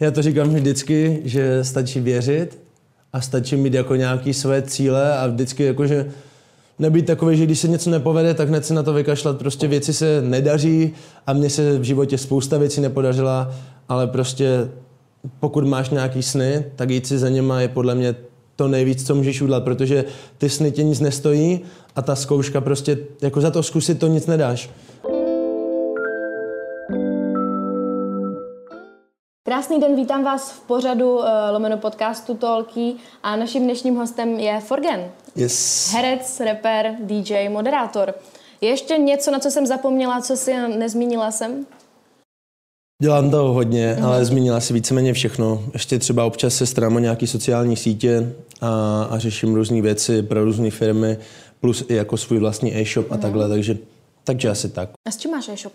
Já to říkám vždycky, že stačí věřit a stačí mít jako nějaký své cíle a vždycky jako, že nebýt takový, že když se něco nepovede, tak hned se na to vykašlat. Prostě věci se nedaří a mně se v životě spousta věcí nepodařila, ale prostě pokud máš nějaký sny, tak jít si za něma je podle mě to nejvíc, co můžeš udělat, protože ty sny tě nic nestojí a ta zkouška prostě, jako za to zkusit to nic nedáš. Krásný den, vítám vás v pořadu uh, lomeno podcastu Tolky a naším dnešním hostem je Forgen. Yes. Herec, rapper, DJ, moderátor. Je ještě něco, na co jsem zapomněla, co si nezmínila jsem? Dělám toho hodně, mm. ale zmínila si víceméně všechno. Ještě třeba občas se starám o nějaké sociální sítě a, a řeším různé věci pro různé firmy, plus i jako svůj vlastní e-shop mm. a mhm. takhle, takže, takže asi tak. A s čím máš e-shop?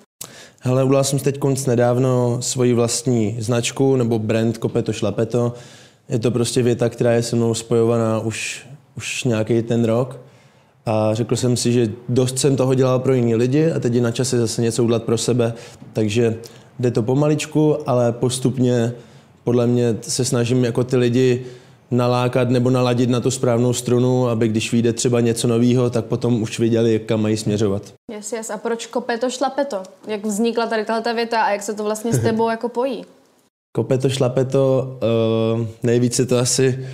Hele, udělal jsem teď konc nedávno svoji vlastní značku nebo brand Kopeto Šlapeto. Je to prostě věta, která je se mnou spojovaná už, už nějaký ten rok. A řekl jsem si, že dost jsem toho dělal pro jiní lidi a teď je na čase zase něco udělat pro sebe. Takže jde to pomaličku, ale postupně podle mě se snažím jako ty lidi nalákat nebo naladit na tu správnou strunu, aby když vyjde třeba něco nového, tak potom už viděli, kam mají směřovat. Yes, yes. A proč kope to, šlape to? Jak vznikla tady tahle věta a jak se to vlastně s tebou jako pojí? Kope to, šlape to, uh, nejvíce to asi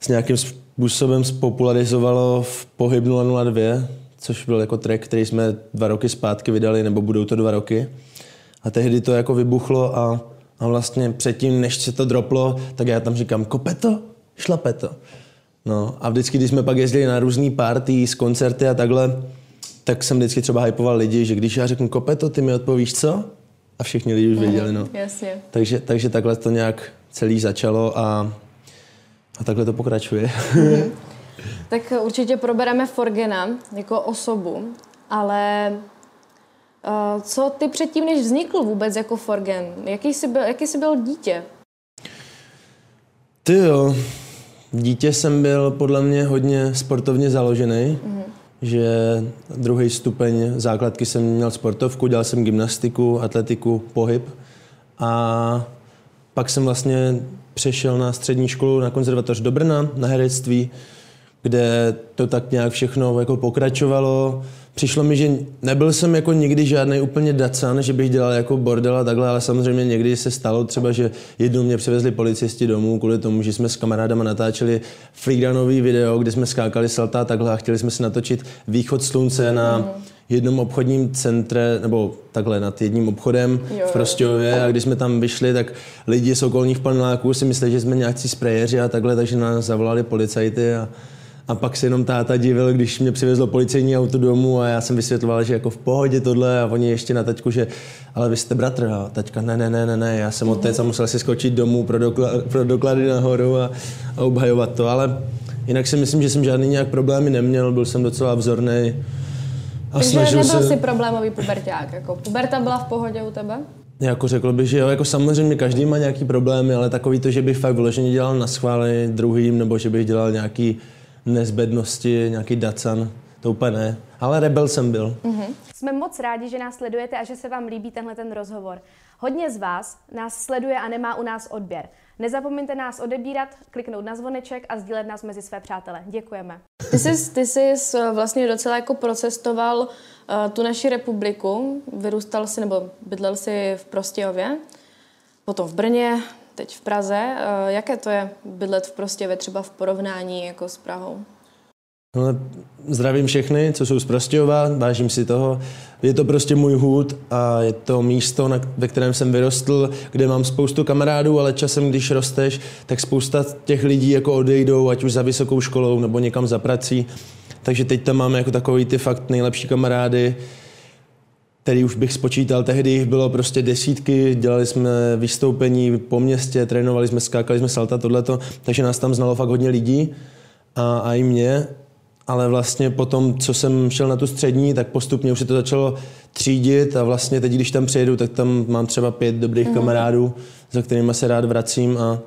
s nějakým způsobem spopularizovalo v Pohyb 002, což byl jako track, který jsme dva roky zpátky vydali, nebo budou to dva roky. A tehdy to jako vybuchlo a, a vlastně předtím, než se to droplo, tak já tam říkám, kope to, šlape to. No a vždycky, když jsme pak jezdili na různé party, z koncerty a takhle, tak jsem vždycky třeba hypoval lidi, že když já řeknu kope to, ty mi odpovíš co? A všichni lidi už věděli, no. Jasně. Takže, takže takhle to nějak celý začalo a, a takhle to pokračuje. Mm-hmm. tak určitě probereme Forgena jako osobu, ale uh, co ty předtím, než vznikl vůbec jako Forgen? Jaký jsi byl, jaký jsi byl dítě? Ty jo, dítě jsem byl podle mě hodně sportovně založený, mm-hmm. že druhý stupeň základky jsem měl sportovku, dělal jsem gymnastiku, atletiku, pohyb a pak jsem vlastně přešel na střední školu na konzervatoř do Brna na herectví, kde to tak nějak všechno jako pokračovalo přišlo mi, že nebyl jsem jako nikdy žádný úplně dacan, že bych dělal jako bordel a takhle, ale samozřejmě někdy se stalo třeba, že jednou mě přivezli policisti domů kvůli tomu, že jsme s kamarádama natáčeli freerunový video, kde jsme skákali salta a takhle a chtěli jsme si natočit východ slunce na jednom obchodním centre, nebo takhle nad jedním obchodem jo. v Prostějově a když jsme tam vyšli, tak lidi z okolních paneláků si mysleli, že jsme nějací sprejeři a takhle, takže nás zavolali policajty a a pak se jenom táta divil, když mě přivezlo policejní auto domů a já jsem vysvětloval, že jako v pohodě tohle a oni ještě na taťku, že ale vy jste bratr a taťka ne, ne, ne, ne, ne, já jsem otec a musel si skočit domů pro, dokla, pro doklady nahoru a, a obhajovat to, ale jinak si myslím, že jsem žádný nějak problémy neměl, byl jsem docela vzorný. A Takže nebyl se... si problémový puberták, jako puberta byla v pohodě u tebe? Jako řekl bych, že jo, jako samozřejmě každý má nějaký problémy, ale takový to, že bych fakt vyloženě dělal na schvály druhým, nebo že bych dělal nějaký nezbednosti, nějaký dacan, to úplně ne. Ale rebel jsem byl. Mm-hmm. Jsme moc rádi, že nás sledujete a že se vám líbí tenhle ten rozhovor. Hodně z vás nás sleduje a nemá u nás odběr. Nezapomeňte nás odebírat, kliknout na zvoneček a sdílet nás mezi své přátele. Děkujeme. Ty jsi, ty jsi vlastně docela jako procestoval uh, tu naši republiku. Vyrůstal jsi nebo bydlel jsi v Prostějově, potom v Brně, teď v Praze. Eh, jaké to je bydlet v Prostějově třeba v porovnání jako s Prahou? No, zdravím všechny, co jsou z Prostějova, vážím si toho. Je to prostě můj hůd a je to místo, na, ve kterém jsem vyrostl, kde mám spoustu kamarádů, ale časem, když rosteš, tak spousta těch lidí jako odejdou, ať už za vysokou školou nebo někam za prací. Takže teď tam máme jako takový ty fakt nejlepší kamarády, který už bych spočítal. Tehdy jich bylo prostě desítky, dělali jsme vystoupení po městě, trénovali jsme, skákali jsme salta, tohleto, takže nás tam znalo fakt hodně lidí a, a i mě. Ale vlastně potom, co jsem šel na tu střední, tak postupně už se to začalo třídit a vlastně teď, když tam přijedu, tak tam mám třeba pět dobrých mm. kamarádů, za kterými se rád vracím a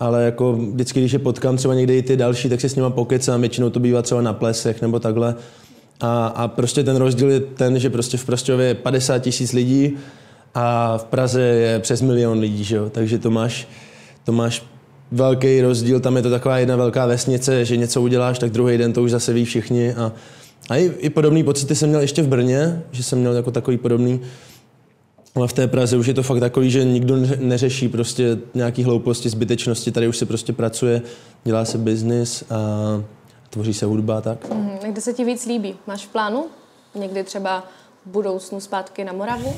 ale jako vždycky, když je potkám třeba někde i ty další, tak si s nima pokecám, většinou to bývá třeba na plesech nebo takhle a, a prostě ten rozdíl je ten, že prostě v Prostějově je 50 tisíc lidí a v Praze je přes milion lidí, že jo? takže to máš, to máš velký rozdíl, tam je to taková jedna velká vesnice, že něco uděláš, tak druhý den to už zase ví všichni. A, a i, i podobný pocity jsem měl ještě v Brně, že jsem měl jako takový podobný, ale v té Praze už je to fakt takový, že nikdo neřeší prostě nějaký hlouposti, zbytečnosti, tady už se prostě pracuje, dělá se biznis a tvoří se hudba tak. Mm-hmm. Kde se ti víc líbí? Máš v plánu někdy třeba v budoucnu zpátky na Moravu?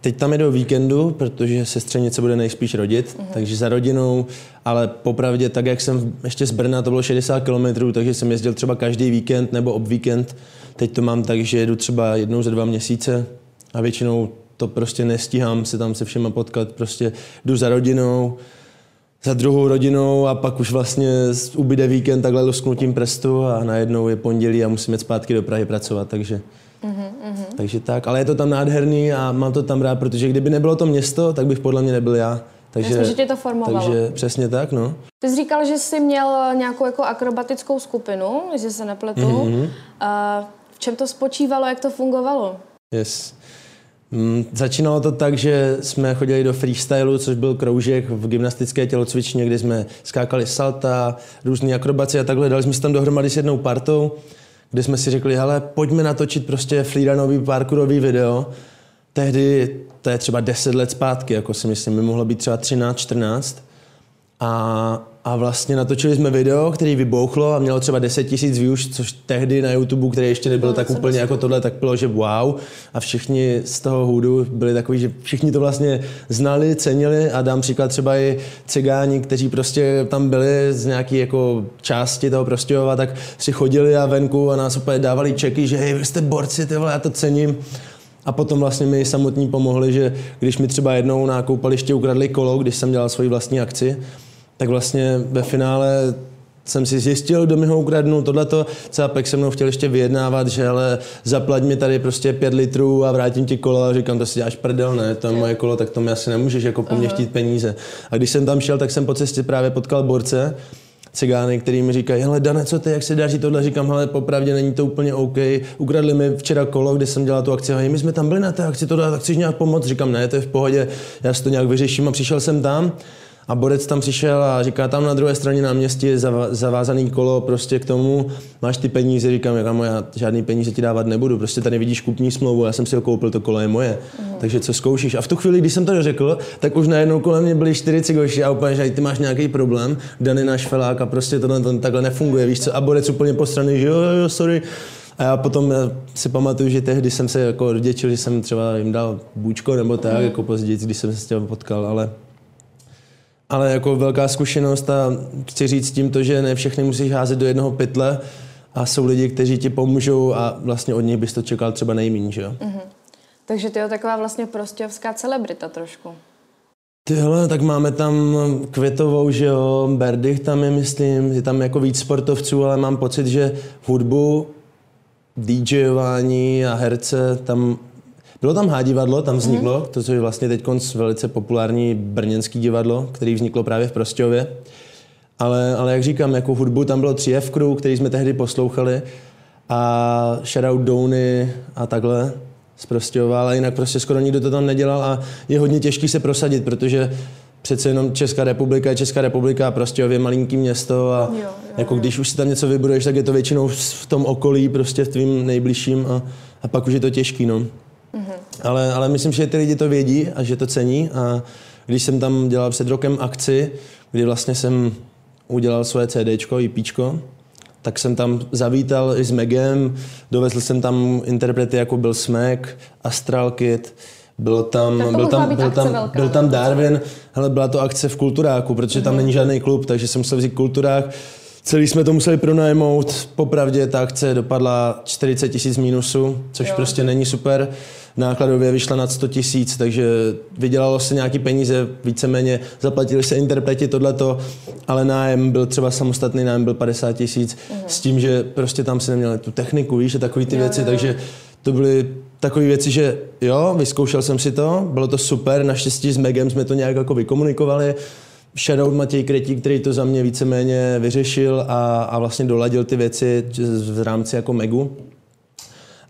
Teď tam jedu o víkendu, protože sestřenice bude nejspíš rodit, mm-hmm. takže za rodinou, ale popravdě tak, jak jsem ještě z Brna, to bylo 60 km, takže jsem jezdil třeba každý víkend nebo ob víkend. Teď to mám tak, že jedu třeba jednou za dva měsíce a většinou to prostě nestíhám se tam se všema potkat, prostě jdu za rodinou, za druhou rodinou a pak už vlastně ubyde víkend takhle lusknutím prstu a najednou je pondělí a musím jít zpátky do Prahy pracovat, takže Mm-hmm. Takže tak, ale je to tam nádherný a mám to tam rád, protože kdyby nebylo to město, tak bych podle mě nebyl já. Takže, Myslím, že tě to formovalo. Takže přesně tak, no. Ty jsi říkal, že jsi měl nějakou jako akrobatickou skupinu, že se nepletu. Mm-hmm. Uh, v čem to spočívalo, jak to fungovalo? Yes. Mm, začínalo to tak, že jsme chodili do freestylu, což byl kroužek v gymnastické tělocvičně, kde jsme skákali salta, různé akrobace a takhle. Dali jsme se tam dohromady s jednou partou kde jsme si řekli, hele, pojďme natočit prostě freerunový parkourový video. Tehdy, to je třeba 10 let zpátky, jako si myslím, by mohlo být třeba 13, 14. A, a vlastně natočili jsme video, který vybouchlo a mělo třeba 10 tisíc views, což tehdy na YouTube, který ještě nebyl no, tak úplně jako tohle, tak bylo, že wow. A všichni z toho hůdu byli takový, že všichni to vlastně znali, cenili a dám příklad třeba i cigáni, kteří prostě tam byli z nějaké jako části toho Prostějova, tak si chodili a venku a nás úplně dávali čeky, že hej, vy jste borci, ty vole, já to cením. A potom vlastně mi samotní pomohli, že když mi třeba jednou na koupaliště ukradli kolo, když jsem dělal svoji vlastní akci, tak vlastně ve finále jsem si zjistil, kdo mi ho ukradnul, tohleto. Cápek se mnou chtěl ještě vyjednávat, že ale zaplať mi tady prostě pět litrů a vrátím ti kolo. A říkám, to si děláš prdel, ne, to je moje kolo, tak to mi asi nemůžeš jako po mně chtít peníze. A když jsem tam šel, tak jsem po cestě právě potkal borce, cigány, který mi říkají, hele Dane, co ty, jak se daří tohle, říkám, hele, popravdě není to úplně OK, ukradli mi včera kolo, kde jsem dělal tu akci, hej, my jsme tam byli na té akci, tohle, tak chceš nějak pomoct, říkám, ne, to je v pohodě, já si to nějak vyřeším. A přišel jsem tam a Borec tam přišel a říká, tam na druhé straně náměstí je zavázaný kolo prostě k tomu, máš ty peníze, říkám, já, já žádný peníze ti dávat nebudu, prostě tady vidíš kupní smlouvu, já jsem si ho koupil, to kolo je moje, mm. takže co zkoušíš. A v tu chvíli, když jsem to řekl, tak už najednou kolem mě byli čtyři cigoši a úplně, že ty máš nějaký problém, Dany náš felák a prostě to, to, to takhle nefunguje, víš co, a Borec úplně postraný, že jo, jo, sorry, a já potom si pamatuju, že tehdy jsem se jako vděčil, že jsem třeba jim dal bůčko nebo tak, mm. jako později, když jsem se s tím potkal, ale ale jako velká zkušenost a chci říct tím to, že ne všechny musíš házet do jednoho pytle a jsou lidi, kteří ti pomůžou a vlastně od nich bys to čekal třeba nejméně, že jo? Mm-hmm. Takže ty jo taková vlastně prostěvská celebrita trošku. Tyhle, tak máme tam Květovou, že jo, Berdych tam je, myslím, je tam jako víc sportovců, ale mám pocit, že hudbu, DJování a herce tam bylo tam H-divadlo, tam vzniklo, mm-hmm. to, co je vlastně teď velice populární brněnský divadlo, který vzniklo právě v Prostějově. Ale, ale jak říkám, jako hudbu tam bylo 3F Crew, který jsme tehdy poslouchali a Shoutout Downy a takhle z Prostějova, ale jinak prostě skoro nikdo to tam nedělal a je hodně těžký se prosadit, protože přece jenom Česká republika je Česká republika a prostě je malinký město a jo, jo, jako když už si tam něco vybuduješ, tak je to většinou v tom okolí, prostě v tvým nejbližším a, a pak už je to těžký, no. Mm-hmm. Ale, ale myslím, že ty lidi to vědí a že to cení. A když jsem tam dělal před rokem akci, kdy vlastně jsem udělal svoje CDčko, IPčko, tak jsem tam zavítal i s Megem, dovezl jsem tam interprety, jako byl Smek, Astral Kid, byl tam, byl tam, byl tam, velká, byl tam Darwin, hele, byla to akce v Kulturáku, protože mm-hmm. tam mhm. není žádný klub, takže jsem musel vzít Kulturák. Celý jsme to museli pronajmout, popravdě ta akce dopadla 40 tisíc mínusu, což jo. prostě není super nákladově vyšla nad 100 tisíc, takže vydělalo se nějaký peníze, víceméně zaplatili se interpreti tohleto, ale nájem byl třeba samostatný nájem byl 50 tisíc, uh-huh. s tím, že prostě tam si neměli tu techniku, víš, a takové ty jo, věci, jo. takže to byly takové věci, že jo, vyzkoušel jsem si to, bylo to super, naštěstí s Megem jsme to nějak jako vykomunikovali, Shadow Matěj Kretí, který to za mě víceméně vyřešil a, a vlastně doladil ty věci v rámci jako Megu.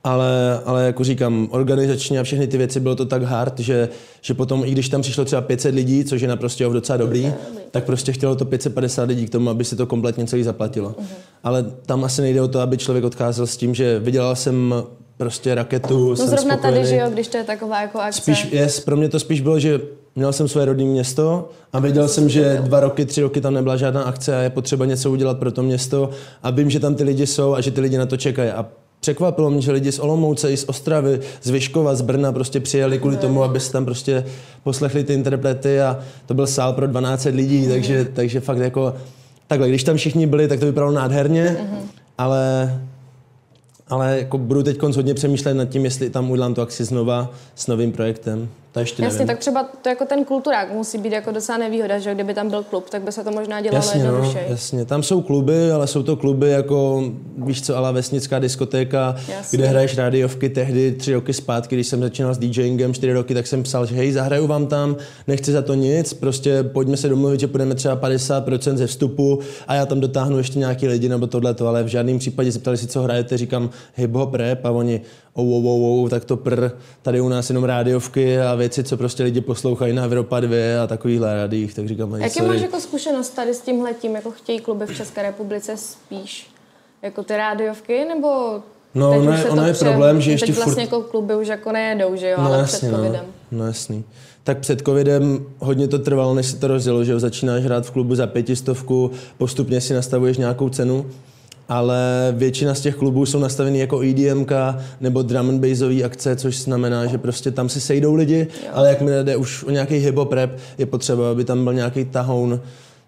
Ale, ale jako říkám, organizačně a všechny ty věci bylo to tak hard, že, že potom, i když tam přišlo třeba 500 lidí, což je na prostě docela dobrý, tak prostě chtělo to 550 lidí k tomu, aby si to kompletně celý zaplatilo. Uh-huh. Ale tam asi nejde o to, aby člověk odcházel s tím, že vydělal jsem prostě raketu, No jsem zrovna spokojený. tady, že jo, když to je taková jako akce. Spíš, yes, pro mě to spíš bylo, že měl jsem své rodné město a věděl jsem, že dva roky, tři roky tam nebyla žádná akce a je potřeba něco udělat pro to město a vím, že tam ty lidi jsou a že ty lidi na to čekají. A překvapilo mě, že lidi z Olomouce, i z Ostravy, z Vyškova, z Brna prostě přijeli kvůli tomu, aby se tam prostě poslechli ty interprety a to byl sál pro 12 lidí, takže, takže fakt jako takhle, když tam všichni byli, tak to vypadalo nádherně, ale ale jako budu teď hodně přemýšlet nad tím, jestli tam udělám tu akci znova s novým projektem. To ještě Jasně, nevím. tak třeba to jako ten kulturák musí být jako docela nevýhoda, že kdyby tam byl klub, tak by se to možná dělalo Jasně, no, jasně. Tam jsou kluby, ale jsou to kluby jako, víš co, ale vesnická diskotéka, Jasně. kde hraješ rádiovky tehdy tři roky zpátky, když jsem začínal s DJingem čtyři roky, tak jsem psal, že hej, zahraju vám tam, nechci za to nic, prostě pojďme se domluvit, že půjdeme třeba 50% ze vstupu a já tam dotáhnu ještě nějaký lidi nebo tohleto, ale v žádném případě zeptali si, co hrajete, říkám hip hop rap a oni oh, oh, oh, oh, tak to pr, tady u nás jenom rádiovky a věci, co prostě lidi poslouchají na Evropa 2 a takovýchhle rádiích, tak říkám, Jaký sorry. máš jako zkušenost tady s tímhletím, jako chtějí kluby v České republice spíš? Jako ty rádiovky, nebo No, teď ono už je- se ono je problém, že teď ještě vlastně furt- jako kluby už jako nejedou, že jo, No ale jasně, před no. covidem. no jasný. Tak před covidem hodně to trvalo, než se to rozjelo, že jo, začínáš hrát v klubu za pětistovku, postupně si nastavuješ nějakou cenu, ale většina z těch klubů jsou nastavený jako EDMK nebo drum and bassový akce, což znamená, že prostě tam se sejdou lidi, ale jakmile jde už o nějaký hip-hop rap, je potřeba, aby tam byl nějaký tahoun,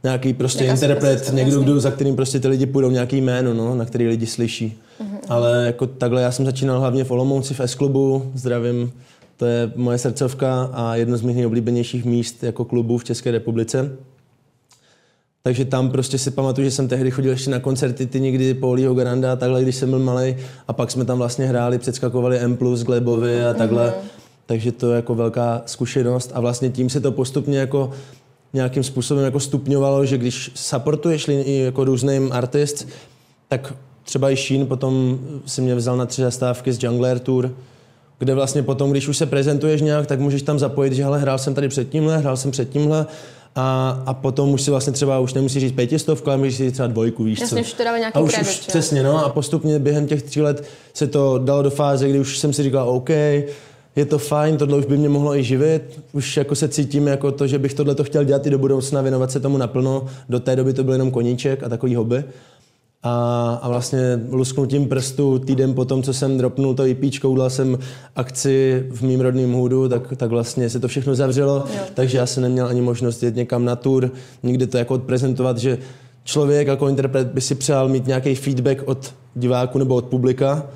nějaký prostě Nějaká interpret, někdo, kdo, za kterým prostě ty lidi půjdou nějaký jméno, no, na který lidi slyší. Ale jako takhle já jsem začínal hlavně v Olomouci v S-klubu, zdravím, to je moje srdcovka a jedno z mých nejoblíbenějších míst jako klubu v České republice. Takže tam prostě si pamatuju, že jsem tehdy chodil ještě na koncerty ty někdy Paulího Garanda a takhle, když jsem byl malý. A pak jsme tam vlastně hráli, předskakovali M+, Glebovi a takhle. Mm-hmm. Takže to je jako velká zkušenost a vlastně tím se to postupně jako nějakým způsobem jako stupňovalo, že když supportuješ i jako různým artist, tak třeba i Sheen potom si mě vzal na tři zastávky z Jungler Tour, kde vlastně potom, když už se prezentuješ nějak, tak můžeš tam zapojit, že hele, hrál jsem tady před tímhle, hrál jsem před tímhle a, a potom už si vlastně třeba už nemusíš říct pětistovku, ale můžeš si říct třeba dvojku, víš Jasně, co. už to dává nějaký a už, kredit, už přesně, no a postupně během těch tří let se to dalo do fáze, kdy už jsem si říkal, OK, je to fajn, tohle už by mě mohlo i živit, už jako se cítím jako to, že bych tohle to chtěl dělat i do budoucna, věnovat se tomu naplno, do té doby to byl jenom koníček a takový hobby. A, a vlastně lusknutím prstu týden po tom, co jsem dropnul to IP, udělal jsem akci v mým rodném hůdu, tak, tak vlastně se to všechno zavřelo, Jo. takže já jsem neměl ani možnost jít někam na tour, nikdy to jako odprezentovat, že člověk jako interpret by si přál mít nějaký feedback od diváku nebo od publika,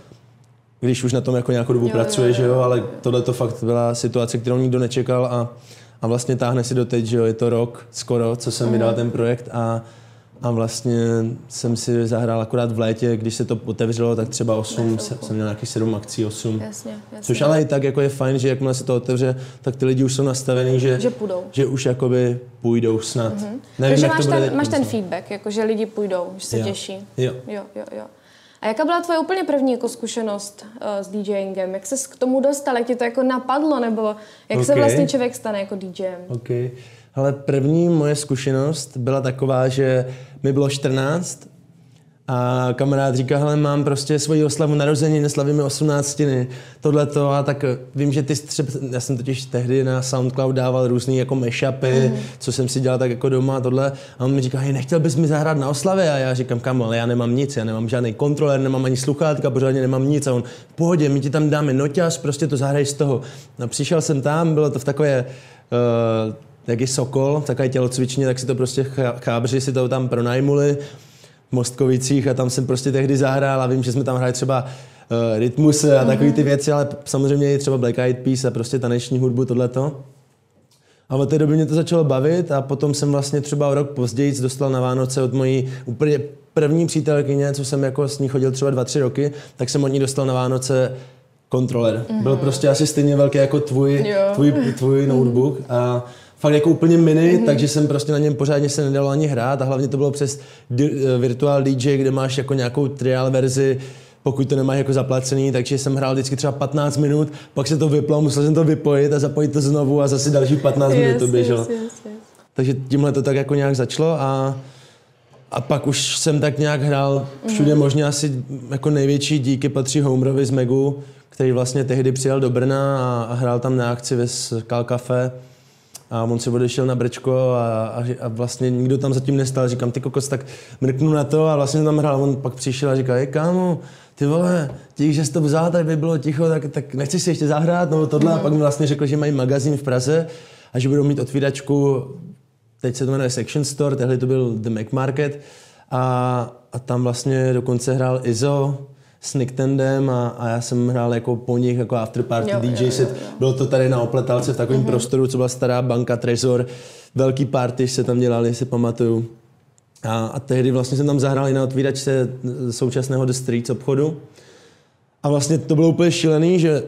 když už na tom jako nějakou dobu Jo, pracuje, jo, že jo, ale tohle to fakt byla situace, kterou nikdo nečekal a, a vlastně táhne si doteď, že jo, je to rok skoro, co jsem vydal ten projekt a, a vlastně jsem si zahrál akorát v létě, když se to otevřelo, tak třeba 8, jsem, jsem měl nějakých 7 akcí, 8. Jasně, jasně. Což ale i tak jako je fajn, že jakmile se to otevře, tak ty lidi už jsou nastavení, že, Že půjdou. že už jakoby půjdou snad. Mm-hmm. Takže jak máš, to bude ten, máš ten feedback, jako že lidi půjdou, že se Jo. těší. Jo. Jo, jo, jo. A jaká byla tvoje úplně první jako zkušenost uh, s DJingem? Jak ses k tomu dostal? Jak ti to jako napadlo? Nebo jak se Ok. vlastně člověk stane jako DJem? OK. Ale první moje zkušenost byla taková, že mi bylo 14 a kamarád říká, hele, mám prostě svoji oslavu narození, neslavíme 18. tohleto a tak vím, že ty jsi třeba, já jsem totiž tehdy na SoundCloud dával různý jako mashupy, mm. co jsem si dělal tak jako doma a tohle a on mi říká, hej, nechtěl bys mi zahrát na oslavě a já říkám, kamo, ale já nemám nic, já nemám žádný kontroler, nemám ani sluchátka, pořádně nemám nic a on, v pohodě, my ti tam dáme noťaz, prostě to zahraj z toho. No přišel jsem tam, bylo to v takové uh, jak je Sokol, taková tělocvičně, tak si to prostě chá- chábři si to tam pronajmuli Mostkovicích a tam jsem prostě tehdy zahrál a vím, že jsme tam hráli třeba uh, rytmusy a takové ty věci, ale samozřejmě i třeba Black Eyed Peas a prostě taneční hudbu, tohleto. A od té doby mě to začalo bavit a potom jsem vlastně třeba o rok později dostal na Vánoce od mojí úplně první přítelkyně, co jsem jako s ní chodil třeba dva, tři roky, tak jsem od ní dostal na Vánoce kontroler. Mm-hmm. Byl prostě asi stejně velký jako tvůj, Jo. tvůj, tvůj notebook a fakt jako úplně mini, mm-hmm. takže jsem prostě na něm pořádně se nedalo ani hrát a hlavně to bylo přes di- eh, virtual DJ, kde máš jako nějakou trial verzi pokud to nemáš jako zaplacený, takže jsem hrál vždycky třeba 15 minut, pak se to vyplo, musel jsem to vypojit a zapojit to znovu a zase další 15 yes, minut to běželo. Yes, yes, yes. Takže tímhle to tak jako nějak začalo a a pak už jsem tak nějak hrál všude mm. možně asi jako největší díky patří Homerovi z Megu, který vlastně tehdy přijel do Brna a, a hrál tam na akci ve Skal Cafe. A on si odešel na Brčko a, a, a, vlastně nikdo tam zatím nestal. Říkám, ty kokos, tak mrknu na to a vlastně tam hrál. On pak přišel a říkal, hej kámo, ty vole, dík, že jsi to vzal, tak by bylo ticho, tak, tak nechceš si ještě zahrát, no tohle. A pak mi vlastně řekl, že mají magazín v Praze a že budou mít otvíračku teď se to jmenuje Section Store, tehdy to byl The Mac Market a, a tam vlastně dokonce hrál Izo s Nicktendem a, a já jsem hrál jako po nich jako after party jo, DJ jo, set. Jo, jo. Bylo to tady na Opletalce v takovém mm-hmm. prostoru, co byla stará banka Trezor. Velký party se tam dělali, si pamatuju. A, a tehdy vlastně jsem tam zahrál i na otvíračce současného The Streets obchodu. A vlastně to bylo úplně šílený, že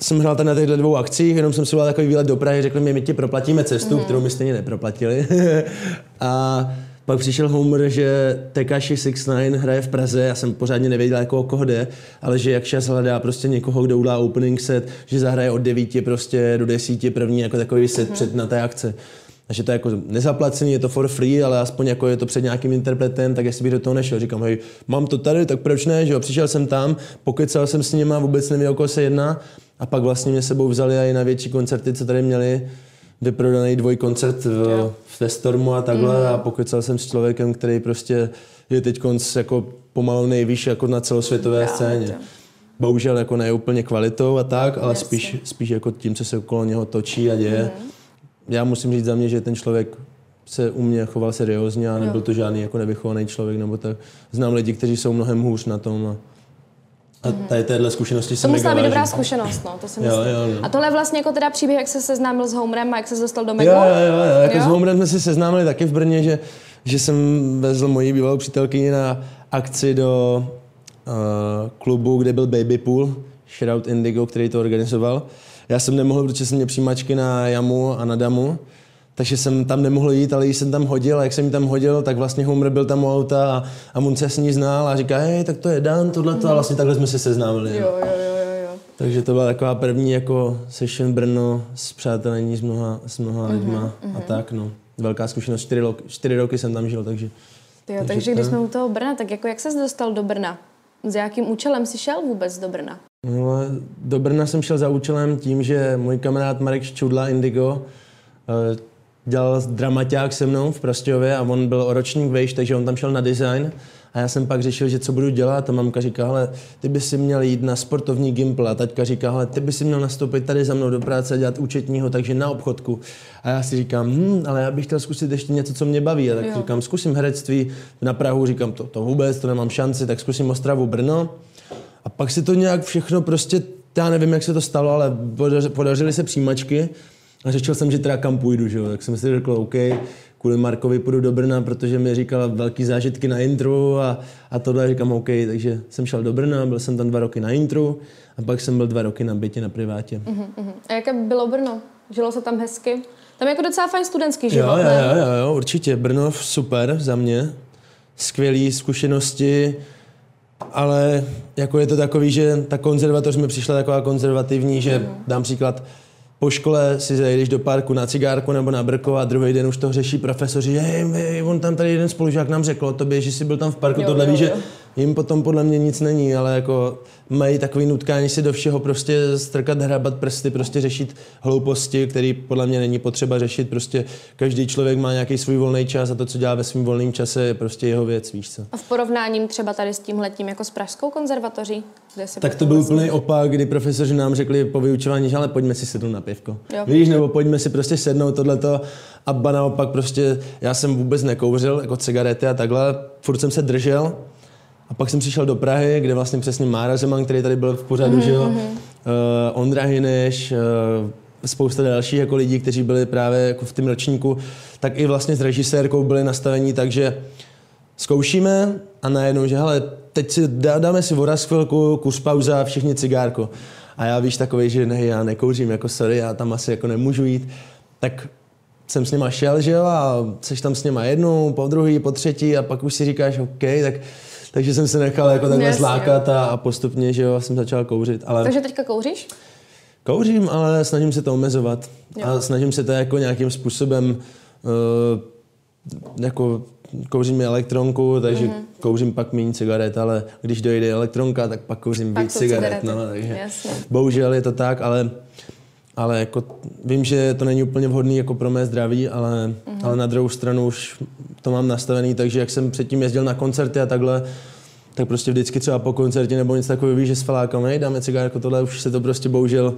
jsem hrál tady na těchto dvou akcích, jenom jsem si udělal takový výlet do Prahy, řekli mi, my ti proplatíme cestu, mm. kterou mi stejně neproplatili. a pak přišel Homer, že Tekashi 69 hraje v Praze, já jsem pořádně nevěděl, jako koho jde, ale že jak šas hledá prostě někoho, kdo udělá opening set, že zahraje od 9 prostě do 10 první jako takový set mm. před na té akce. Takže to je jako nezaplacený, je to for free, ale aspoň jako je to před nějakým interpretem, tak jestli bych do toho nešel. Říkám, hej, mám to tady, tak proč ne, že jo? Přišel jsem tam, pokecal jsem s nima, vůbec nevěděl, o koho se jedná a pak vlastně mě sebou vzali i na větší koncerty, co tady měli. Vyprodaný dvojkoncert v, ve Stormu a takhle mm. a pokecal jsem s člověkem, který prostě je teď jako pomalu nejvyšší jako na celosvětové Já, scéně. To. Bohužel jako ne úplně kvalitou a tak, ale spíš, spíš jako tím, co se okolo něho točí a děje. Mm. Já musím říct za mě, že ten člověk se u mě choval seriózně a nebyl to žádný jako nevychovaný člověk, nebo tak. Znám lidi, kteří jsou mnohem hůř na tom a a tady téhle zkušenosti se To musela být dobrá zkušenost, no, to si myslím. Jo, jo, no. A tohle je vlastně jako teda příběh, jak se seznámil s Homerem a jak se dostal do Megu? Jo, jo, jo, jo. Jako jo? s Homerem jsme si seznámili taky v Brně, že, že jsem vezl moji bývalou přítelkyni na akci do uh, klubu, kde byl Baby Pool, Shoutout Indigo, který to organizoval. Já jsem nemohl, protože jsem měl přijímačky na Jamu a na Damu, takže jsem tam nemohl jít, ale jsem tam hodil a jak jsem tam hodil, tak vlastně Homer byl tam u auta a, a se s ní znal a říká, hej, tak to je Dan, tohle to a vlastně takhle jsme se seznámili. Jo, jo, jo, jo. Takže to byla taková první jako session Brno s přátelení s mnoha, s mnoha uh-huh, lidma uh-huh. a tak, no. Velká zkušenost, čtyři, lo- čtyři roky jsem tam žil, takže... Jo, takže, takže když jsme u toho Brna, tak jako jak ses dostal do Brna? S jakým účelem jsi šel vůbec do Brna? No, do Brna jsem šel za účelem tím, že můj kamarád Marek Ščudla Indigo eh, dělal dramaťák se mnou v Prostějově a on byl o ročník vejš, takže on tam šel na design. A já jsem pak řešil, že co budu dělat a mamka říká, hele, ty by si měl jít na sportovní gimpl a taťka říká, hele, ty by si měl nastoupit tady za mnou do práce a dělat účetního, takže na obchodku. A já si říkám, hm, ale já bych chtěl zkusit ještě něco, co mě baví. A tak jo. říkám, zkusím herectví na Prahu, říkám, to, to vůbec, to nemám šanci, tak zkusím Ostravu, Brno. A pak si to nějak všechno prostě, já nevím, jak se to stalo, ale podařily se přijímačky a řešil jsem, že teda kam půjdu, že jo? tak jsem si řekl, OK, kvůli Markovi půjdu do Brna, protože mi říkala velký zážitky na intru a, a tohle říkám OK, takže jsem šel do Brna, byl jsem tam dva roky na intru a pak jsem byl dva roky na bytě na privátě. Uh-huh, uh-huh. A jaké bylo Brno? Žilo se tam hezky? Tam je jako docela fajn studentský život, jo, jo, jo, jo, jo, určitě. Brno super za mě. Skvělé zkušenosti, ale jako je to takový, že ta konzervatoř mi přišla taková konzervativní, že uh-huh. dám příklad, po škole si zajdeš do parku na cigárku nebo na brko a druhý den už to řeší profesoři, hej, hej, on tam tady jeden spolužák nám řekl o tobě, že jsi byl tam v parku, jo, tohle jo, ví, že jim potom podle mě nic není, ale jako mají takový nutkání si do všeho prostě strkat, hrabat prsty, prostě řešit hlouposti, který podle mě není potřeba řešit. Prostě každý člověk má nějaký svůj volný čas a to, co dělá ve svém volném čase, je prostě jeho věc, víš co. A v porovnáním třeba tady s tím letím jako s Pražskou konzervatoří? Kde se tak to byl úplný opak, kdy profesoři nám řekli po vyučování, že ale pojďme si sednout na pivko. Jo. Víš, nebo pojďme si prostě sednout tohleto a ba naopak prostě já jsem vůbec nekouřil jako cigarety a takhle, furt jsem se držel a pak jsem přišel do Prahy, kde vlastně přesně Mára Zeman, který tady byl v pořadu, mm-hmm. že jo, uh, Ondra Hineš, uh, spousta dalších jako lidí, kteří byli právě jako v tom ročníku, tak i vlastně s režisérkou byli nastavení tak, že zkoušíme a najednou, že hele, teď si dáme si voraz chvilku, kus pauza, všichni cigárko. A já víš takový, že ne, já nekouřím, jako sorry, já tam asi jako nemůžu jít. Tak jsem s nima šel, že jo, a jsi tam s nima jednou, po druhý, po třetí a pak už si říkáš, OK, tak takže jsem se nechal jako takhle Jasně, zlákat a, a postupně, že jo, jsem začal kouřit. Ale Takže teďka kouříš? kouřím, ale snažím se to omezovat. Jo. A snažím se to jako nějakým způsobem uh, jako kouřím elektronku, takže mm-hmm. kouřím pak méně cigaret, ale když dojde elektronka, tak pak kouřím Pak víc cigaret. cigarety. No, takže Jasně. bohužel je to tak, ale, ale jako vím, že to není úplně vhodný jako pro mé zdraví, ale, mm-hmm. ale na druhou stranu už to mám nastavený, takže jak jsem předtím jezdil na koncerty a takhle, tak prostě vždycky třeba po koncertě nebo něco takového víš, že s falákem, hej, dáme cigáret, jako tohle, už se to prostě bohužel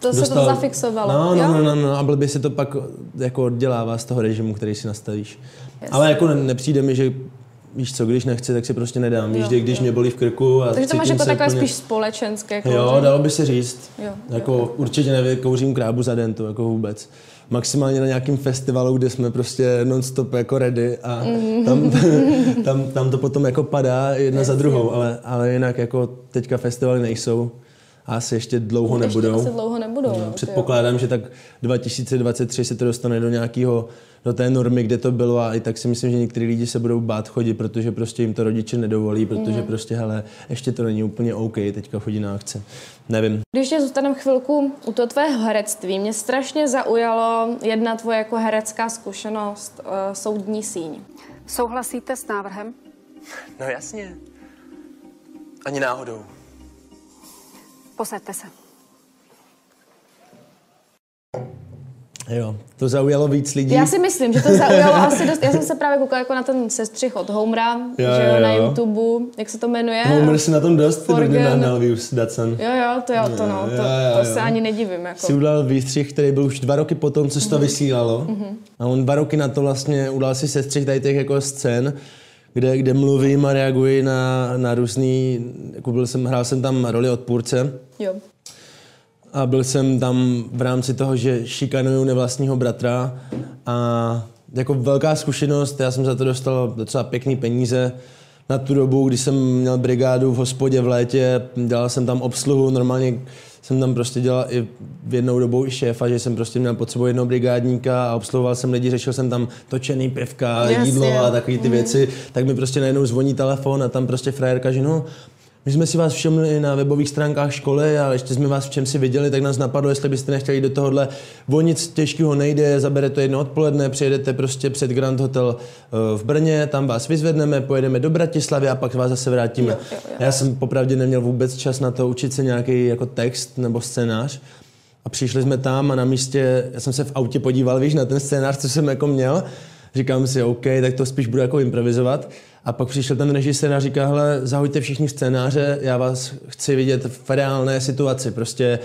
To se to dostal- zafixovalo. No, jo? no, no, no, no, a blbě se to pak jako oddělává z toho režimu, který si nastavíš. Ale jako ne, nepřijde mi, že víš co, když nechci, tak si prostě nedám. Víš, Jo, když jo. mě bolí v krku a Takže to máš jako takové úplně- spíš společenské Jo, kouření. dalo by se říct. Jo, Jako určitě nevykouřím krábu za den, to jako vůbec. Maximálně na nějakém festivalu, kde jsme prostě non-stop jako ready a Mhm. tam, tam, tam, to potom jako padá jedna za druhou, ale, ale jinak jako teďka festivaly nejsou a asi ještě dlouho Ještě nebudou. asi dlouho nebudou. no, No, předpokládám, že tak 2023 se to dostane do nějakého, do té normy, kde to bylo a i tak si myslím, že některý lidi se budou bát chodit, protože prostě jim to rodiče nedovolí, protože Mhm. prostě hele, ještě to není úplně OK, teďka chodí na akce. Nevím. Když tě zůstaneme chvilku u toho tvého herectví, mě strašně zaujalo jedna tvoje jako herecká zkušenost, uh, soudní síň. Souhlasíte s návrhem? No jasně. Ani náhodou. Posaďte se. Jo, to zaujalo víc lidí. Já si myslím, že to zaujalo asi dost. Já jsem se právě koukala jako na ten sestřih od Homera, Jo, že jo, jo, na jo. YouTube, jak se to jmenuje. Homer si na tom dost tvrdě nahnal views, Datsun. Jo, jo, to jo, to no, to, Jo, jo, to jo. se ani nedivím. Jako. si udělal výstřih, který byl už dva roky potom, co se to vysílalo. A on dva roky na to vlastně udělal si sestřih tady těch jako scén, kde, kde mluvím a reaguji na, na různý, jako byl jsem, hrál jsem tam roli odpůrce. Jo. a byl jsem tam v rámci toho, že šikanuju nevlastního bratra. A jako velká zkušenost, já jsem za to dostal docela pěkný peníze. Na tu dobu, kdy jsem měl brigádu v hospodě v létě, dělal jsem tam obsluhu, normálně jsem tam prostě dělal i v jednou dobou i šéfa, že jsem prostě měl pod sebou jednoho brigádníka a obsluhoval jsem lidi, řešil jsem tam točený pivka, Jasně. jídlo a takové ty věci, tak mi prostě najednou zvoní telefon a tam prostě frajerka, že no, my jsme si vás všimli na webových stránkách školy a ještě jsme vás v čem si viděli, tak nás napadlo, jestli byste nechtěli do tohohle. O nic těžkého nejde, zabere to jedno odpoledne, přijedete prostě před Grand Hotel eh, v Brně, tam vás vyzvedneme, pojedeme do Bratislavy a pak vás zase vrátíme. Jo, jo, jo. Já jsem popravdě neměl vůbec čas na to učit se nějaký jako text nebo scénář. A přišli jsme tam a na místě, já jsem se v autě podíval, víš, na ten scénář, co jsem jako měl. Říkám si, OK, tak to spíš budu jako improvizovat. A pak přišel ten režisér a říká, hele, zahoďte všichni scénáře, já vás chci vidět v reálné situaci. Prostě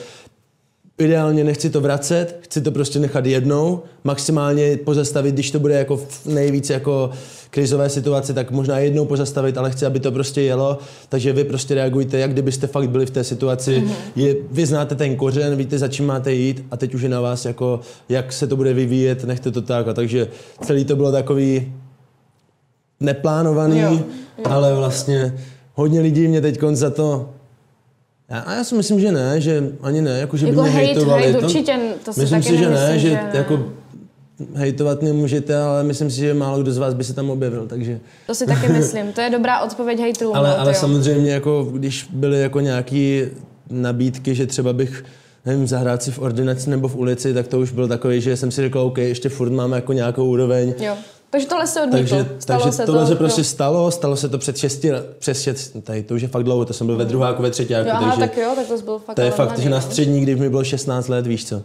ideálně nechci to vracet, chci to prostě nechat jednou, maximálně pozastavit, když to bude jako v nejvíc jako krizové situaci, tak možná jednou pozastavit, ale chci, aby to prostě jelo, takže vy prostě reagujte, jak kdybyste fakt byli v té situaci. Mm-hmm. Je, vy znáte ten kořen, víte, za čím máte jít a teď už je na vás, jako, jak se to bude vyvíjet, nechte to tak. A takže celý to bylo takový neplánovaný, Jo, jo, ale vlastně hodně lidí mě teď za to já, a já si myslím, že ne, že ani ne, jako že Jako by mě hejt, hejtovali. hejt to, určitě, to si myslím taky si, že nemyslím, ne, že, že ne. jako hejtovat mě můžete, ale myslím si, že málo kdo z vás by se tam objevil, takže... To si taky myslím. To je dobrá odpověď hejtrům. Ale, no, ale jo. samozřejmě, jako, když byly jako nějaký nabídky, že třeba bych nevím, zahrát si v ordinaci nebo v ulici, tak to už byl takový, že jsem si řekl, OK, ještě furt máme jako nějakou úroveň. Jo. Takže tohle se odmítlo. Takže, Stalo takže se tohle to, se prostě jo. stalo, stalo se to před šesti, přes šest, tady to už je fakt dlouho, to jsem byl ve druháku, ve třetíku, Jo, aha, takže tak jo, tak to byl fakt to je fakt, že na no. střední, když mi bylo 16 let, víš co,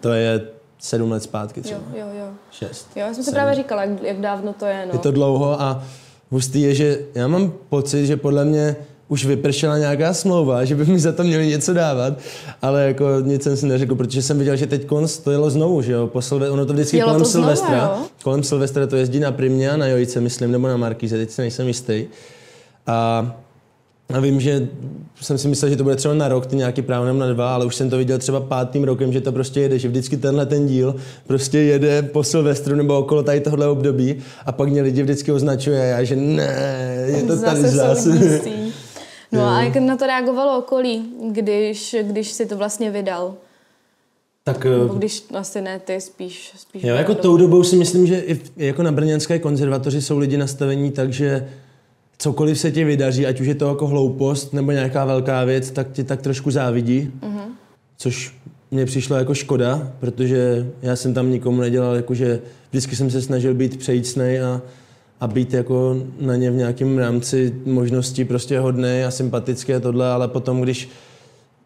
to je sedm let zpátky třeba, Jo, jo, jo. šest. Jo, já jsem si právě říkala, jak, jak dávno to je, no. Je to dlouho a hustý je, že já mám pocit, že podle mě už vypršela nějaká smlouva, že by mi za to měli něco dávat, ale jako nic jsem si neřekl, protože jsem viděl, že teď konc to jelo znovu, že jo, po Silve, ono to vždycky Jelo kolem to znova, Silvestra, jo? kolem Silvestra to jezdí na Primě a na Jojce, myslím, nebo na Markíze, teď si nejsem jistý. A a vím, že jsem si myslel, že to bude třeba na rok, ty nějaký nebo na dva, ale už jsem to viděl třeba pátým rokem, že to prostě jede, že vždycky tenhle ten díl prostě jede po Silvestru nebo okolo tady tohle období a pak mě lidi vždycky označuje a já, že ne, je to tady Zase No a jak na to reagovalo okolí, když, když si to vlastně vydal? tak Nebo eh, když asi ne, ty spíš, spíš jo, jako tou dobou si myslím, že i jako na brněnské konzervatoři jsou lidi nastavení tak, že cokoliv se ti vydaří, ať už je to jako hloupost nebo nějaká velká věc, tak ti tak trošku závidí, mm-hmm. což mně přišlo jako škoda, protože já jsem tam nikomu nedělal, jakože vždycky jsem se snažil být přejícnej a, a být jako na ně v nějakém rámci možností prostě hodný a sympatický a tohle, ale potom, když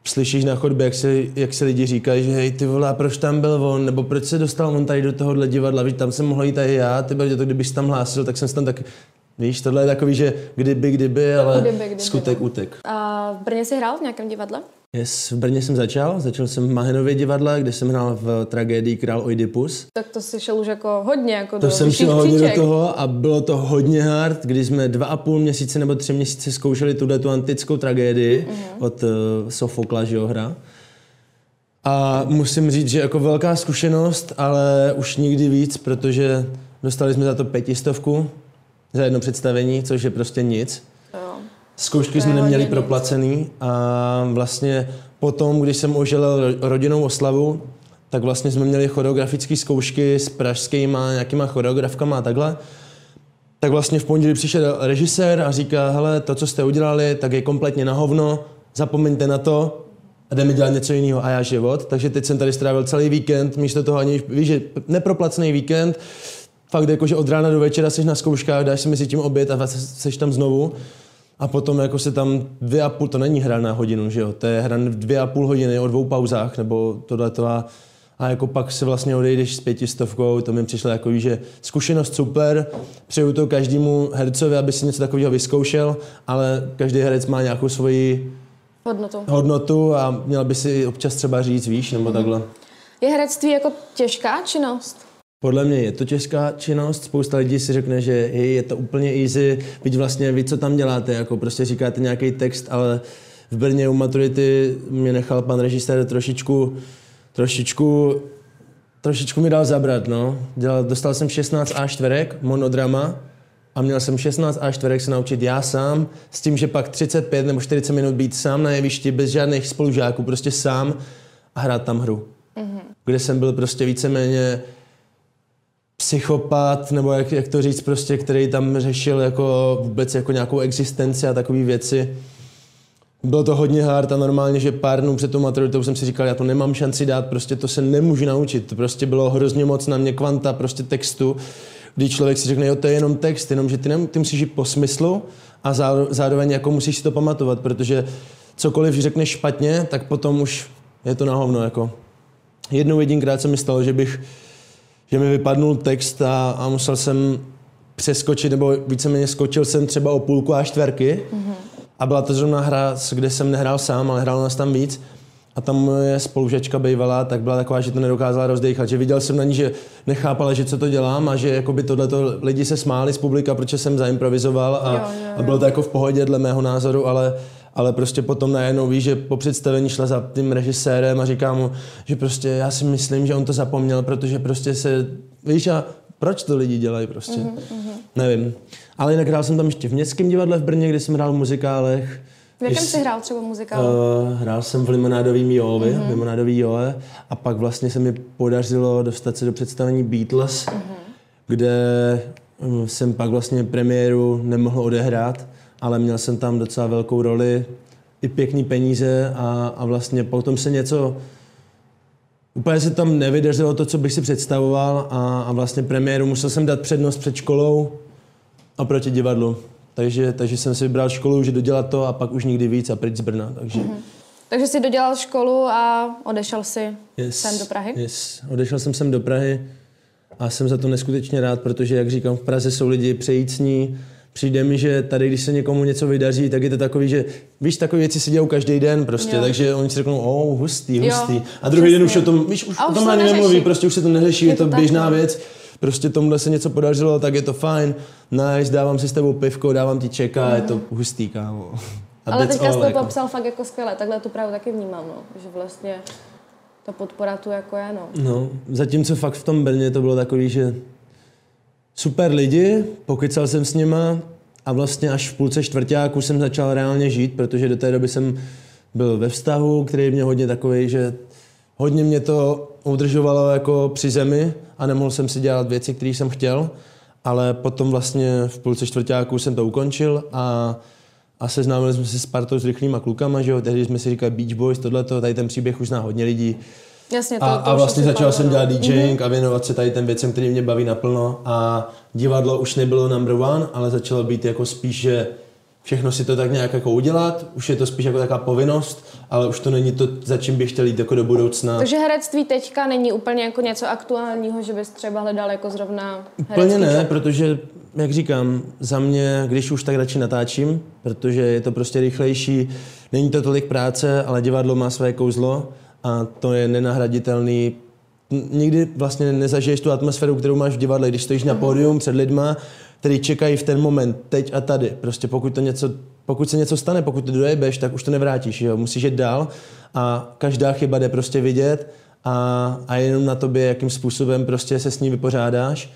slyšíš na chodbě, jak se, jak se lidi říkají, že hej, ty vole, proč tam byl on, nebo proč se dostal on tady do tohohle divadla, víš, tam jsem mohl jít i já, ty byl, to kdybych tam hlásil, tak jsem tam tak, víš, tohle je takový, že kdyby, kdyby, ale kdyby, kdyby, skutek, no. útek. A v Brně jsi hrál v nějakém divadle? Yes, v Brně jsem začal, začal jsem v Mahenově divadle, kde jsem hrál v tragédii Král Oidipus. Tak to si šel už jako hodně jako to do jsem šel hodně do toho a bylo to hodně hard, když jsme dva a půl měsíce nebo tři měsíce zkoušeli tuhle tu antickou tragédii mm-hmm. od uh, Sofokla, že jo, hra. A musím říct, že jako velká zkušenost, ale už nikdy víc, protože dostali jsme za to pětistovku za jedno představení, což je prostě nic. Zkoušky jsme neměli proplacený a vlastně potom, když jsem oželel rodinnou oslavu, tak vlastně jsme měli choreografické zkoušky s pražskýma nějakýma choreografkama a takhle. Tak vlastně v pondělí přišel režisér a říká, hele, to, co jste udělali, tak je kompletně na hovno, zapomeňte na to a jdeme dělat něco jiného a já život. Takže teď jsem tady strávil celý víkend, místo toho ani, víš, že neproplacený víkend, fakt jako, že od rána do večera jsi na zkouškách, dáš si mezi tím oběd a jsi tam znovu. A potom jako se tam dvě a půl, to není hra na hodinu, že jo, to je hra dvě a půl hodiny o dvou pauzách, nebo tohleto a, a jako pak se vlastně odejdeš s pětistovkou, to mi přišlo jako, že zkušenost super, přeju to každému hercovi, aby si něco takového vyzkoušel, ale každý herec má nějakou svoji hodnotu, hodnotu a měl by si občas třeba říct, víš, nebo mm-hmm. takhle. Je herectví jako těžká činnost? Podle mě je to těžká činnost, spousta lidí si řekne, že hej, je to úplně easy, byť vlastně ví, co tam děláte, jako prostě říkáte nějaký text, ale v Brně u maturity mě nechal pan režisér trošičku, trošičku, trošičku mi dal zabrat, no. Dělal, dostal jsem 16 A čtverek, monodrama, a měl jsem 16 A čtverek se naučit já sám, s tím, že pak 35 nebo 40 minut být sám na jevišti, bez žádných spolužáků, prostě sám a hrát tam hru. Mm-hmm. Kde jsem byl prostě víceméně psychopat, nebo jak, jak to říct, prostě, který tam řešil jako vůbec jako nějakou existenci a takové věci. Bylo to hodně hard a normálně, že pár dnů před tou maturitou jsem si říkal, já to nemám šanci dát, prostě to se nemůžu naučit. Prostě bylo hrozně moc na mě kvanta prostě textu, kdy člověk si řekne, jo, to je jenom text, jenom že ty, nem, ty musíš jít po smyslu a zároveň jako musíš si to pamatovat, protože cokoliv řekneš špatně, tak potom už je to na hovno. Jako. Jednou jedinkrát se mi stalo, že bych že mi vypadnul text a, a musel jsem přeskočit, nebo víceméně skočil jsem třeba o půlku a čtverky. Mm-hmm. A byla to zrovna hra, kde jsem nehrál sám, ale hrál nás tam víc. A tam moje spolužečka bývala, tak byla taková, že to nedokázala rozdechat. Že viděl jsem na ní, že nechápala, že co to dělám a že jakoby tohleto lidi se smáli z publika, protože jsem zaimprovizoval a, jo, jo, jo. a bylo to jako v pohodě dle mého názoru, ale ale prostě potom najednou ví, že po představení šla za tím režisérem a říká mu, že prostě já si myslím, že on to zapomněl, protože prostě se, víš, a proč to lidi dělají prostě? Mm-hmm. Nevím. Ale jinak hrál jsem tam ještě v Městském divadle v Brně, kde jsem hrál v muzikálech. V jakém jsi hrál třeba muzikál? Uh, hrál jsem v Limonádovým Jovi, mm-hmm. Limonádový Joe a pak vlastně se mi podařilo dostat se do představení Beatles, mm-hmm. kde hm, jsem pak vlastně premiéru nemohl odehrát, ale měl jsem tam docela velkou roli, i pěkný peníze a, a vlastně potom se něco Úplně se tam nevydařilo to, co bych si představoval a, a vlastně premiéru musel jsem dát přednost před školou a proti divadlu. Takže, takže jsem si vybral školu, že dodělat to a pak už nikdy víc a pryč z Brna. Takže, mm-hmm. takže jsi dodělal školu a odešel si yes, sem do Prahy? Yes, odešel jsem sem do Prahy a jsem za to neskutečně rád, protože, jak říkám, v Praze jsou lidi přejícní, přijde mi, že tady, když se někomu něco vydaří, tak je to takový, že víš, takové věci se dějou každý den prostě, jo. takže oni si řeknou, oh, hustý, hustý. Jo, a druhý den už o tom, víš, už o tom ani nemluví, prostě už se to neřeší, je, je to, to běžná tak, věc. Prostě tomuhle se něco podařilo, tak je to fajn, nice, dávám si s tebou pivko, dávám ti čeka, mm. je to mhm. hustý, kámo. A Ale teďka jsi to jako. popsal fakt jako skvěle, takhle tu právě taky vnímám, no. že vlastně ta podpora tu jako je, no. No, zatímco fakt v tom Brně to bylo takový, že super lidi, pokycal jsem s nima a vlastně až v půlce čtvrtáku jsem začal reálně žít, protože do té doby jsem byl ve vztahu, který mě hodně takový, že hodně mě to udržovalo jako při zemi a nemohl jsem si dělat věci, které jsem chtěl. ale potom vlastně v půlce čtvrtáku jsem to ukončil a, a seznámili jsme se s partou s rychlýma klukama, že jo, tehdy jsme si říkali Beach Boys, tohleto, tady ten příběh už zná hodně lidí. Jasně, to, A, to a vlastně začal jsem no. dělat DJing a věnovat se tady těm věcem, který mě baví naplno. A divadlo už nebylo number one, ale začalo být jako spíš, že všechno si to tak nějak jako udělat, už je to spíš jako taková povinnost, ale už to není to, za čím bych chtěl jít jako do budoucna. Takže herectví teďka není úplně jako něco aktuálního, že bys třeba hledal jako zrovna Úplně ne, protože, jak říkám, za mě, když už tak radši natáčím, protože je to prostě rychlejší, není to tolik práce, ale divadlo má své kouzlo a to je nenahraditelný. Nikdy vlastně nezažiješ tu atmosféru, kterou máš v divadle, když stojíš na pódium před lidma, který čekají v ten moment, teď a tady. Prostě pokud, to něco, pokud se něco stane, pokud to dojebeš, tak už to nevrátíš. Jo? Musíš jít dál a každá chyba jde prostě vidět a, a je jenom na tobě, jakým způsobem prostě se s ní vypořádáš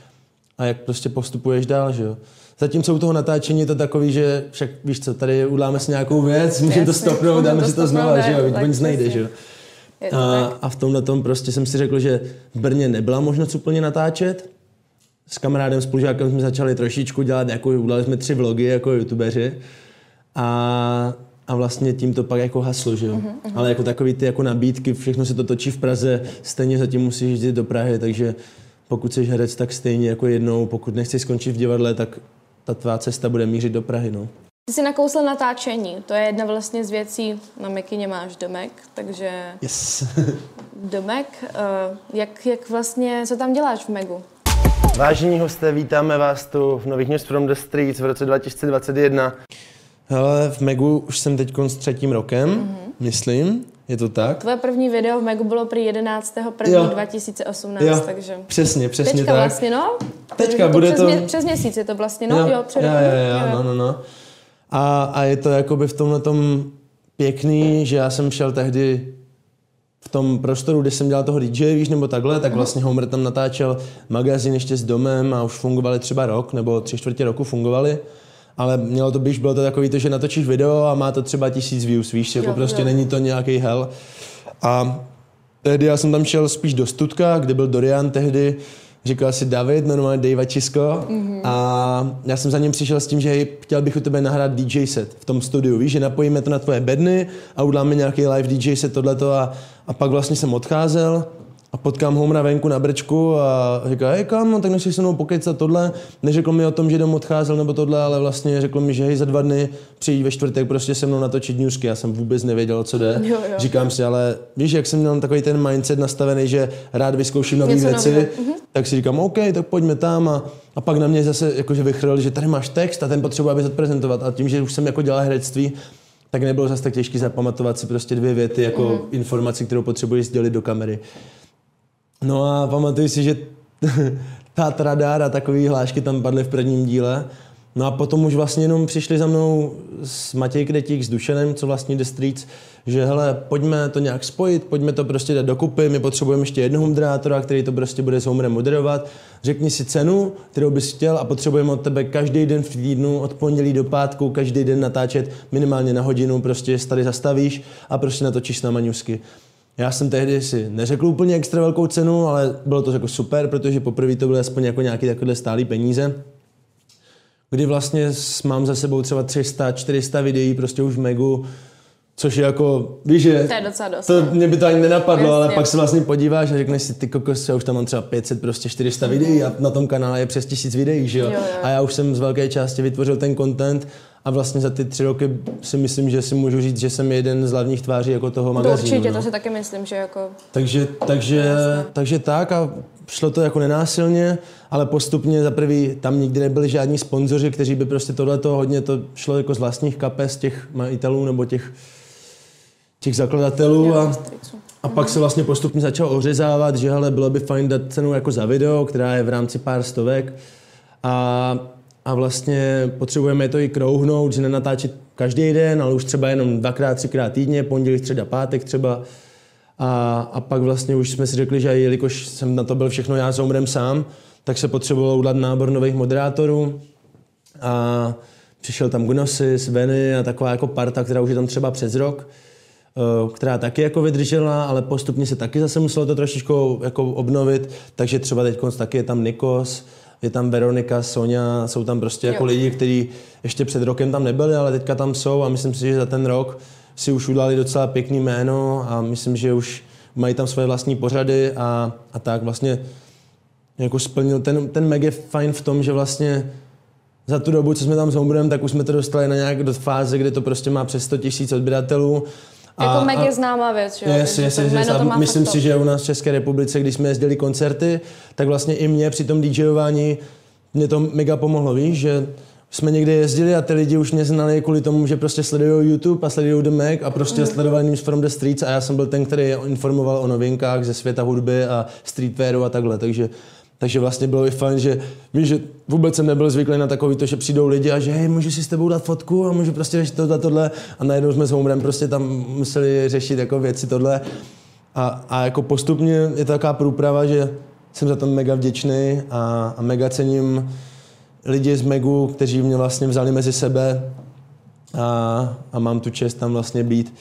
a jak prostě postupuješ dál, že jo. Zatímco u toho natáčení je to takový, že však víš co, tady uděláme si nějakou věc, můžeme to stopnout, dáme si to znova, že jo, nic nejde, že jo. To A, a v tomhle tom prostě jsem si řekl, že v Brně nebyla možnost úplně natáčet. S kamarádem, spolužákem jsme začali trošičku dělat, jako udělali jsme tři vlogy jako youtubeři. A, a vlastně tím to pak jako haslo, že jo. Mhm, Ale jako takový ty jako nabídky, všechno se to točí v Praze, stejně zatím musíš jít do Prahy, takže pokud jsi herec, tak stejně jako jednou, pokud nechceš skončit v divadle, tak ta tvá cesta bude mířit do Prahy, no. Ty jsi nakousl natáčení, to je jedna vlastně z věcí, na Mekině máš domek, takže Yes. domek, eh, jak, jak vlastně, co tam děláš v Megu? Vážení hosté, vítáme vás tu v Nových News from the Streets v roce 2021. Hele, v Megu už jsem teď s třetím rokem, mm-hmm. myslím, je to tak? Tvoje první video v Megu bylo prý 11. Jo. 1. 2018, Jo, takže... přesně, přesně Teďka tak. vlastně, no. Teďka to bude přes to- Mě, přes měsíc je to vlastně, no, jo, před jo, rokem. jo, jo, no, no, no. A, a je to jakoby v tomhle tom pěkný, že já jsem šel tehdy v tom prostoru, kde jsem dělal toho DJ, víš, nebo takhle, tak vlastně Homer tam natáčel magazín ještě s domem a už fungovali třeba rok, nebo tři čtvrtě roku fungovali. Ale mělo to být, bylo to takový to, že natočíš video a má to třeba tisíc views, víš, jako Jo, prostě jo. není to nějaký hell. A tehdy já jsem tam šel spíš do Studka, kde byl Dorian tehdy, říkal si David, normálně Dave Čisko. Mm-hmm. A já jsem za ním přišel s tím, že hej, chtěl bych u tebe nahrát DJ set v tom studiu, víš, že napojíme to na tvoje bedny a uděláme nějaký live DJ set tohleto a, a pak vlastně jsem odcházel a potkám Homera venku na brčku a říká, hej kámo, tak nechci se mnou pokecat tohle. Neřekl mi o tom, že dom odcházel nebo tohle, ale vlastně řekl mi, že hej, za dva dny přijď ve čtvrtek prostě se mnou natočit newsky. Já jsem vůbec nevěděl, co jde. Jo, jo. Říkám si, ale víš, jak jsem měl takový ten mindset nastavený, že rád vyzkouším nové věci, nového. tak si říkám, OK, tak pojďme tam a, a pak na mě zase jakože vychrl, že tady máš text a ten potřebuje, aby odprezentovat. A tím, že už jsem jako dělal herectví, tak nebylo zase tak těžké zapamatovat si prostě dvě věty jako mm. informaci, kterou potřebuješ sdělit do kamery. No a pamatuju si, že ta radar a takový hlášky tam padly v prvním díle. No a potom už vlastně jenom přišli za mnou s Matěj Kretík, s Dušenem, co vlastně The Streets, že hele, pojďme to nějak spojit, pojďme to prostě dát dokupy, my potřebujeme ještě jednoho moderátora, který to prostě bude s Homerem moderovat. Řekni si cenu, kterou bys chtěl a potřebujeme od tebe každý den v týdnu, od pondělí do pátku, každý den natáčet minimálně na hodinu, prostě tady zastavíš a prostě natočíš s náma newsky. Já jsem tehdy si neřekl úplně extra velkou cenu, ale bylo to jako super, protože poprvé to byly aspoň jako nějaký takové stálý peníze. Kdy vlastně mám za sebou třeba 300, 400 videí prostě už v Megu, což je jako, víš, že To je docela dost. to no. mě by to ani nenapadlo, Jasně. ale pak se vlastně podíváš a řekneš si, ty kokos, já už tam mám třeba 500, prostě 400 videí a na tom kanále je přes 1000 videí, že jo? Jo, jo. A já už jsem z velké části vytvořil ten content a vlastně za ty tři roky si myslím, že si můžu říct, že jsem jeden z hlavních tváří jako toho To magazínu. určitě, no. to si taky myslím, že jako... Takže, takže, takže tak a šlo to jako nenásilně, ale postupně za prvý tam nikdy nebyli žádní sponzoři, kteří by prostě tohleto hodně to šlo jako z vlastních kapes těch majitelů nebo těch, těch zakladatelů a, a pak se vlastně postupně začal ořezávat, že hele, bylo by fajn dát cenu jako za video, která je v rámci pár stovek a, a vlastně potřebujeme to i krouhnout, že nenatáčet každý den, ale už třeba jenom dvakrát, třikrát týdně, pondělí, středa, pátek třeba. A, a pak vlastně už jsme si řekli, že jelikož jsem na to byl všechno já s Homerem sám, tak se potřebovalo udělat nábor nových moderátorů. A přišel tam Gnosis, Veny a taková jako parta, která už je tam třeba přes rok, eh, která taky jako vydržela, ale postupně se taky zase muselo to trošičku jako obnovit, takže třeba teď taky je tam Nikos, je tam Veronika, Sonja, jsou tam prostě jako lidi, kteří ještě před rokem tam nebyli, ale teďka tam jsou a myslím si, že za ten rok si už udali docela pěkný jméno a myslím, že už mají tam svoje vlastní pořady a, a tak vlastně jako splnil. Ten, ten Meg je fajn v tom, že vlastně za tu dobu, co jsme tam s Hombrem, tak už jsme to dostali na nějak do fáze, kdy to prostě má přes 100 tisíc odběratelů. Jako Meg je známá věc, jo? Yes, yes, a myslím si, že u nás v České republice, když jsme jezdili koncerty, tak vlastně i mě při tom DJování mě to mega pomohlo, víš, že jsme někde jezdili a ty lidi už mě znali kvůli tomu, že prostě sledují YouTube a sledují The Mac a prostě mm. sledovali News from the Streets a já jsem byl ten, který informoval o novinkách ze světa hudby a streetwearu a takhle, takže takže vlastně bylo i fajn, že víš, že vůbec jsem nebyl zvyklý na takový to, že přijdou lidi a že hej, můžu si s tebou dát fotku a můžu prostě řešit tohle, tohle. A najednou jsme s Homerem prostě tam museli řešit jako věci tohle. A, a jako postupně je to taková průprava, že jsem za to mega vděčný a, a mega cením lidi z Megu, kteří mě vlastně vzali mezi sebe a, a mám tu čest tam vlastně být.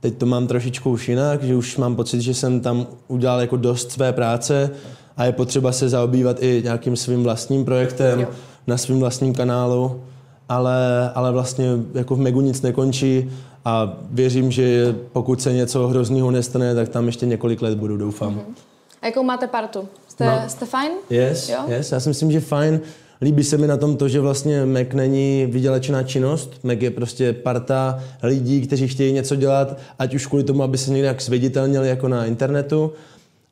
Teď to mám trošičku už jinak, že už mám pocit, že jsem tam udělal jako dost své práce a je potřeba se zaobývat i nějakým svým vlastním projektem jo. na svým vlastním kanálu, ale, ale vlastně jako v Megu nic nekončí a věřím, že pokud se něco hrozného nestane, tak tam ještě několik let budu, doufám. Mm-hmm. A jakou máte partu? Jste, no. jste fajn? Yes, jo? yes, já si myslím, že fajn. Líbí se mi na tom to, že vlastně Mac není vydělečná činnost. Mac je prostě parta lidí, kteří chtějí něco dělat, ať už kvůli tomu, aby se nějak zviditelnili jako na internetu,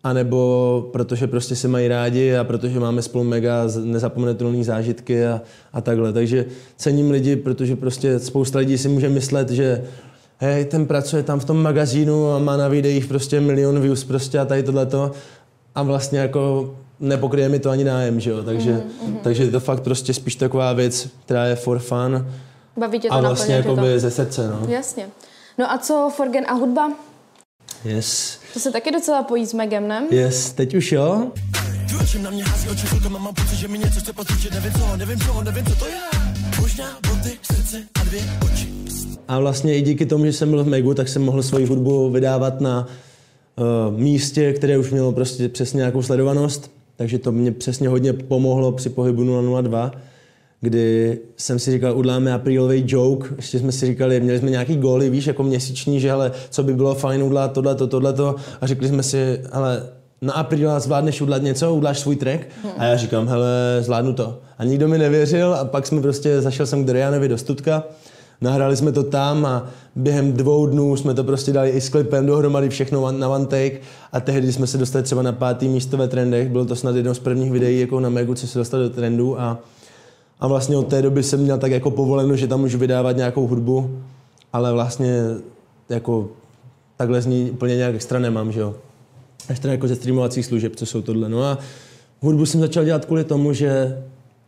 anebo protože prostě se mají rádi a protože máme spolu mega nezapomenutelné zážitky a, a takhle. Takže cením lidi, protože prostě spousta lidí si může myslet, že hej, ten pracuje tam v tom magazínu a má na videích prostě milion views prostě a tady tohleto a vlastně jako nepokryje mi to ani nájem, že jo, takže, mm-hmm. takže je to fakt prostě spíš taková věc, která je for fun Baví tě to a vlastně jako to... ze srdce, no. Jasně. No a co Forgen a hudba? Yes. To se taky docela pojí s Megem, ne? Yes, teď už jo. na mě hází oči mám pocit, že mi něco chce nevím co, nevím co, nevím co to je. Možná boty, srdce a dvě oči. A vlastně i díky tomu, že jsem byl v Megu, tak jsem mohl svoji hudbu vydávat na uh, místě, které už mělo prostě přesně nějakou sledovanost. Takže to mě přesně hodně pomohlo při pohybu 002 kdy jsem si říkal, uděláme aprílový joke, ještě jsme si říkali, měli jsme nějaký góly, víš, jako měsíční, že ale co by bylo fajn udělat tohle, to, tohle, to, a řekli jsme si, ale na apríla zvládneš udělat něco, uděláš svůj track? A já říkám, hele, zvládnu to. A nikdo mi nevěřil a pak jsme prostě, zašel jsem k Dorianovi do Studka, nahrali jsme to tam a během dvou dnů jsme to prostě dali i s klipem dohromady všechno na one take. A tehdy jsme se dostali třeba na pátý místo ve trendech, bylo to snad jedno z prvních videí jako na Megu, co se dostal do trendu. A a vlastně od té doby jsem měl tak jako povoleno, že tam můžu vydávat nějakou hudbu, ale vlastně jako takhle z ní úplně nějak extra nemám, že jo. Extra jako ze streamovacích služeb, co jsou tohle. No a hudbu jsem začal dělat kvůli tomu, že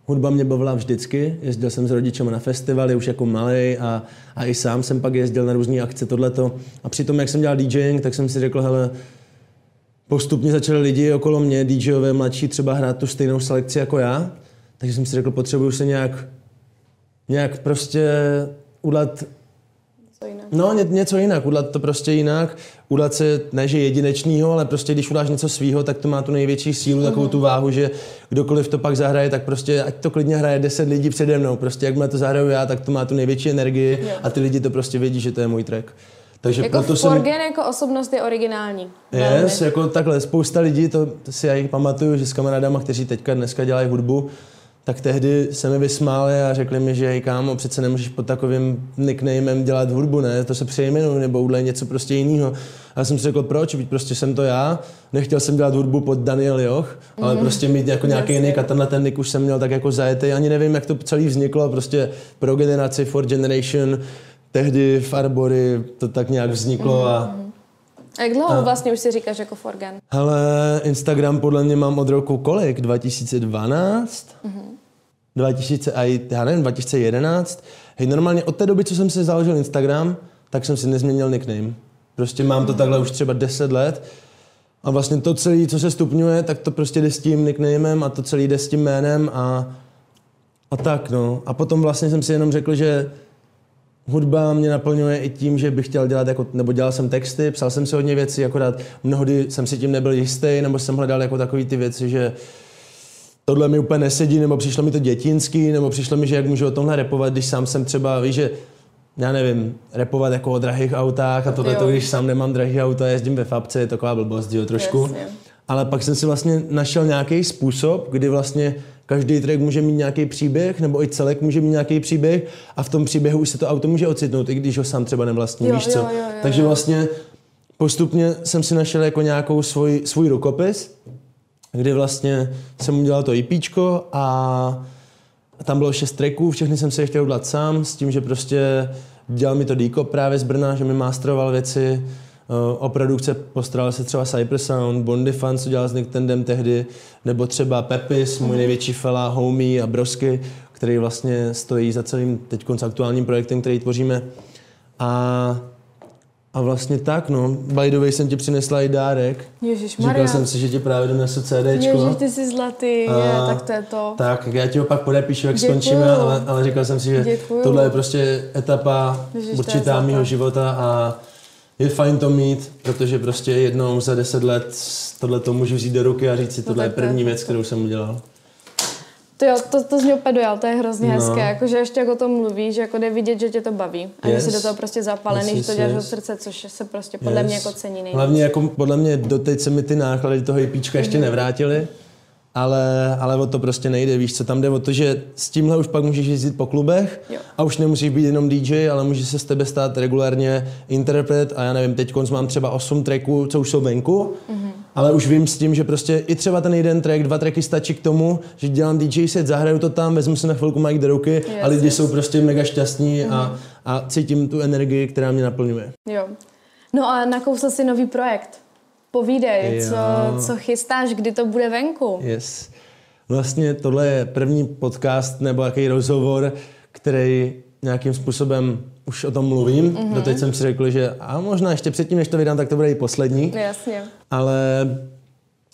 hudba mě bavila vždycky. Jezdil jsem s rodičem na festivaly už jako malý a, a i sám jsem pak jezdil na různé akce, tohleto. A přitom, jak jsem dělal DJing, tak jsem si řekl, hele, postupně začali lidi okolo mě, DJové mladší, třeba hrát tu stejnou selekci jako já. Takže jsem si řekl, potřebuju se nějak, nějak prostě udělat No, ně, něco jinak, udělat to prostě jinak, udělat se, ne že jedinečného, ale prostě když uděláš něco svýho, tak to má tu největší sílu, mm-hmm. takovou tu váhu, že kdokoliv to pak zahraje, tak prostě ať to klidně hraje 10 lidí přede mnou, prostě jak to zahraju já, tak to má tu největší energii yeah. a ty lidi to prostě vědí, že to je můj track. Takže jako proto Forgen jsem... jako osobnost je originální. Yes, Velmi. jako takhle, spousta lidí, to, to si já jich pamatuju, že s kamarádama, kteří teďka dneska dělají hudbu, tak tehdy se mi vysmáli a řekli mi, že hej kámo, přece nemůžeš pod takovým nicknamem dělat hudbu, ne, to se přejmenuj nebo udělej něco prostě jiného. A já jsem si řekl, proč, Víť prostě jsem to já, nechtěl jsem dělat hudbu pod Daniel Joch, mm-hmm. ale mhm. prostě mít jako nějaký jiný a tenhle ten nick už jsem měl tak jako zajetý, ani nevím, jak to celý vzniklo, prostě pro generaci, for generation, tehdy v Arbory to tak nějak vzniklo mm-hmm. a mhm. A jak dlouho a... vlastně už si říkáš jako Forgen? Hele, Instagram podle mě mám od roku kolik? 2012? Mm-hmm. 2000, a já nevím, 2011. Hej, normálně od té doby, co jsem si založil Instagram, tak jsem si nezměnil nickname. Prostě mám to takhle už třeba 10 let. A vlastně to celé, co se stupňuje, tak to prostě jde s tím nicknamem a to celé jde s tím jménem a, a tak, no. A potom vlastně jsem si jenom řekl, že hudba mě naplňuje i tím, že bych chtěl dělat, jako, nebo dělal jsem texty, psal jsem si hodně věcí, akorát mnohdy jsem si tím nebyl jistý, nebo jsem hledal jako takový ty věci, že tohle mi úplně nesedí, nebo přišlo mi to dětinský, nebo přišlo mi, že jak můžu o tomhle repovat, když sám jsem třeba, víš, že já nevím, repovat jako o drahých autách a tohle, to, když sám nemám drahý auto a jezdím ve fabce, je taková blbost, jo, trošku. Jasně. Ale pak jsem si vlastně našel nějaký způsob, kdy vlastně každý track může mít nějaký příběh, nebo i celek může mít nějaký příběh a v tom příběhu už se to auto může ocitnout, i když ho sám třeba nevlastní, Jo, víš co. jo, jo, Takže jo. vlastně postupně jsem si našel jako nějakou svůj, svůj rukopis, kdy vlastně jsem udělal to IPčko a tam bylo šest tracků, všechny jsem se chtěl udělat sám, s tím, že prostě dělal mi to Díko právě z Brna, že mi masteroval věci, o produkce postaral se třeba Cypress Sound, Bondy Fan, co dělal s Nicktendem tehdy, nebo třeba Pepis, můj největší fela, Homie a Brosky, který vlastně stojí za celým teď aktuálním projektem, který tvoříme. A, a vlastně tak, no. By the way jsem ti přinesla i dárek. Ježišmarja. Říkal jsem si, že ti právě donesu CDčko. Ježiš, ty jsi zlatý, je, A- tak to je to. Tak, já ti ho pak podepíšu, jak Děkuju. skončíme, ale, ale říkal jsem si, že Děkuju. tohle je prostě etapa Ježiš, je určitá mýho života a je fajn to mít, protože prostě jednou za deset let tohle to můžu vzít do ruky a říct si, tohle to je první to. věc, kterou jsem udělal. To jo, to, to zní úplně dojal, to je hrozně No. hezké, jakože ještě jak o tom mluvíš, jako jde vidět, že tě to baví a Yes. že jsi do toho prostě zapalený, Yes, že to děláš yes. od srdce, což se prostě podle mě Yes. jako cení nejvíc. Hlavně jako podle mě doteď se mi ty náklady toho IPčka ještě Mhm. nevrátily, ale, ale o to prostě nejde, víš co, tam jde o to, že s tímhle už pak můžeš jezdit po klubech Jo. a už nemusíš být jenom DJ, ale může se z tebe stát regulárně interpret a já nevím, teď mám třeba 8 tracků, co už jsou venku, Mhm. ale už vím s tím, že prostě i třeba ten jeden track, dva tracky stačí k tomu, že dělám DJ set, zahraju to tam, vezmu si na chvilku mic do ruky Yes, a lidi yes. jsou prostě mega šťastní a, Mhm. a cítím tu energii, která mě naplňuje. Jo. No a nakousl si nový projekt. Povídej, Jo. co, co chystáš, kdy to bude venku? Yes. Vlastně tohle je první podcast nebo jaký rozhovor, který nějakým způsobem už o tom mluvím. Mhm. Mm-hmm. Doteď jsem si řekl, že a možná ještě předtím, než to vydám, tak to bude i poslední. Jasně. Ale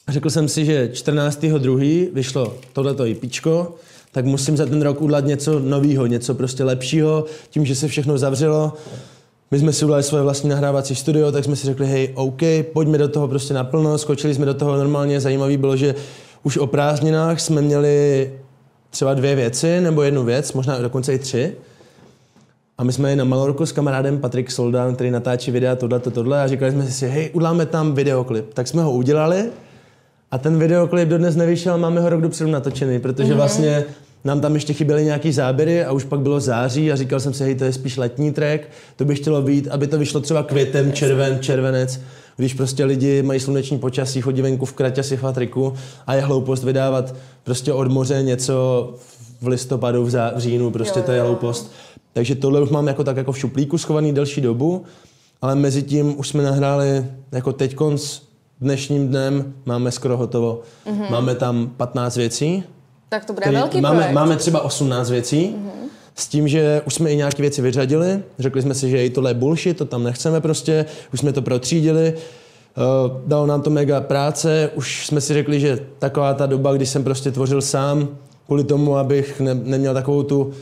řekl jsem si, že 14.2. vyšlo tohleto IPčko, tak musím za ten rok udělat něco nového, něco prostě lepšího, tím, že se všechno zavřelo. My jsme si udělali svoje vlastní nahrávací studio, tak jsme si řekli, hej, OK, pojďme do toho prostě naplno, skočili jsme do toho normálně. Zajímavý bylo, že už o prázdninách jsme měli třeba dvě věci, nebo jednu věc, možná dokonce i tři. A my jsme jeli na Malorku s kamarádem Patrik Soldan, který natáčí videa tohle, to, tohle a říkali jsme si, hej, uděláme tam videoklip. Tak jsme ho udělali a ten videoklip dodnes nevyšel, máme ho rok dopředu natočený, protože mm-hmm. vlastně nám tam ještě chyběly nějaký záběry a už pak bylo září a říkal jsem si, hej, to je spíš letní track, to by chtělo být, aby to vyšlo třeba květem, červen, červenec, když prostě lidi mají sluneční počasí, chodí venku v kraťasích a triku a je hloupost vydávat prostě od moře něco v listopadu, v, zá, v říjnu, prostě Jo, to je hloupost. Takže tohle už mám jako tak jako v šuplíku schovaný delší dobu, ale mezi tím už jsme nahráli jako teďkonc dnešním dnem máme skoro hotovo. Mm-hmm. Máme tam 15 věcí. Tak to bude který- velký máme, projekt. máme třeba 18 věcí. Mm-hmm. S tím, že už jsme i nějaké věci vyřadili. Řekli jsme si, že i tohle je bullshit, to tam nechceme prostě. Už jsme to protřídili. Uh, dalo nám to mega práce. Už jsme si řekli, že taková ta doba, kdy jsem prostě tvořil sám, kvůli tomu, abych ne, neměl takovou tu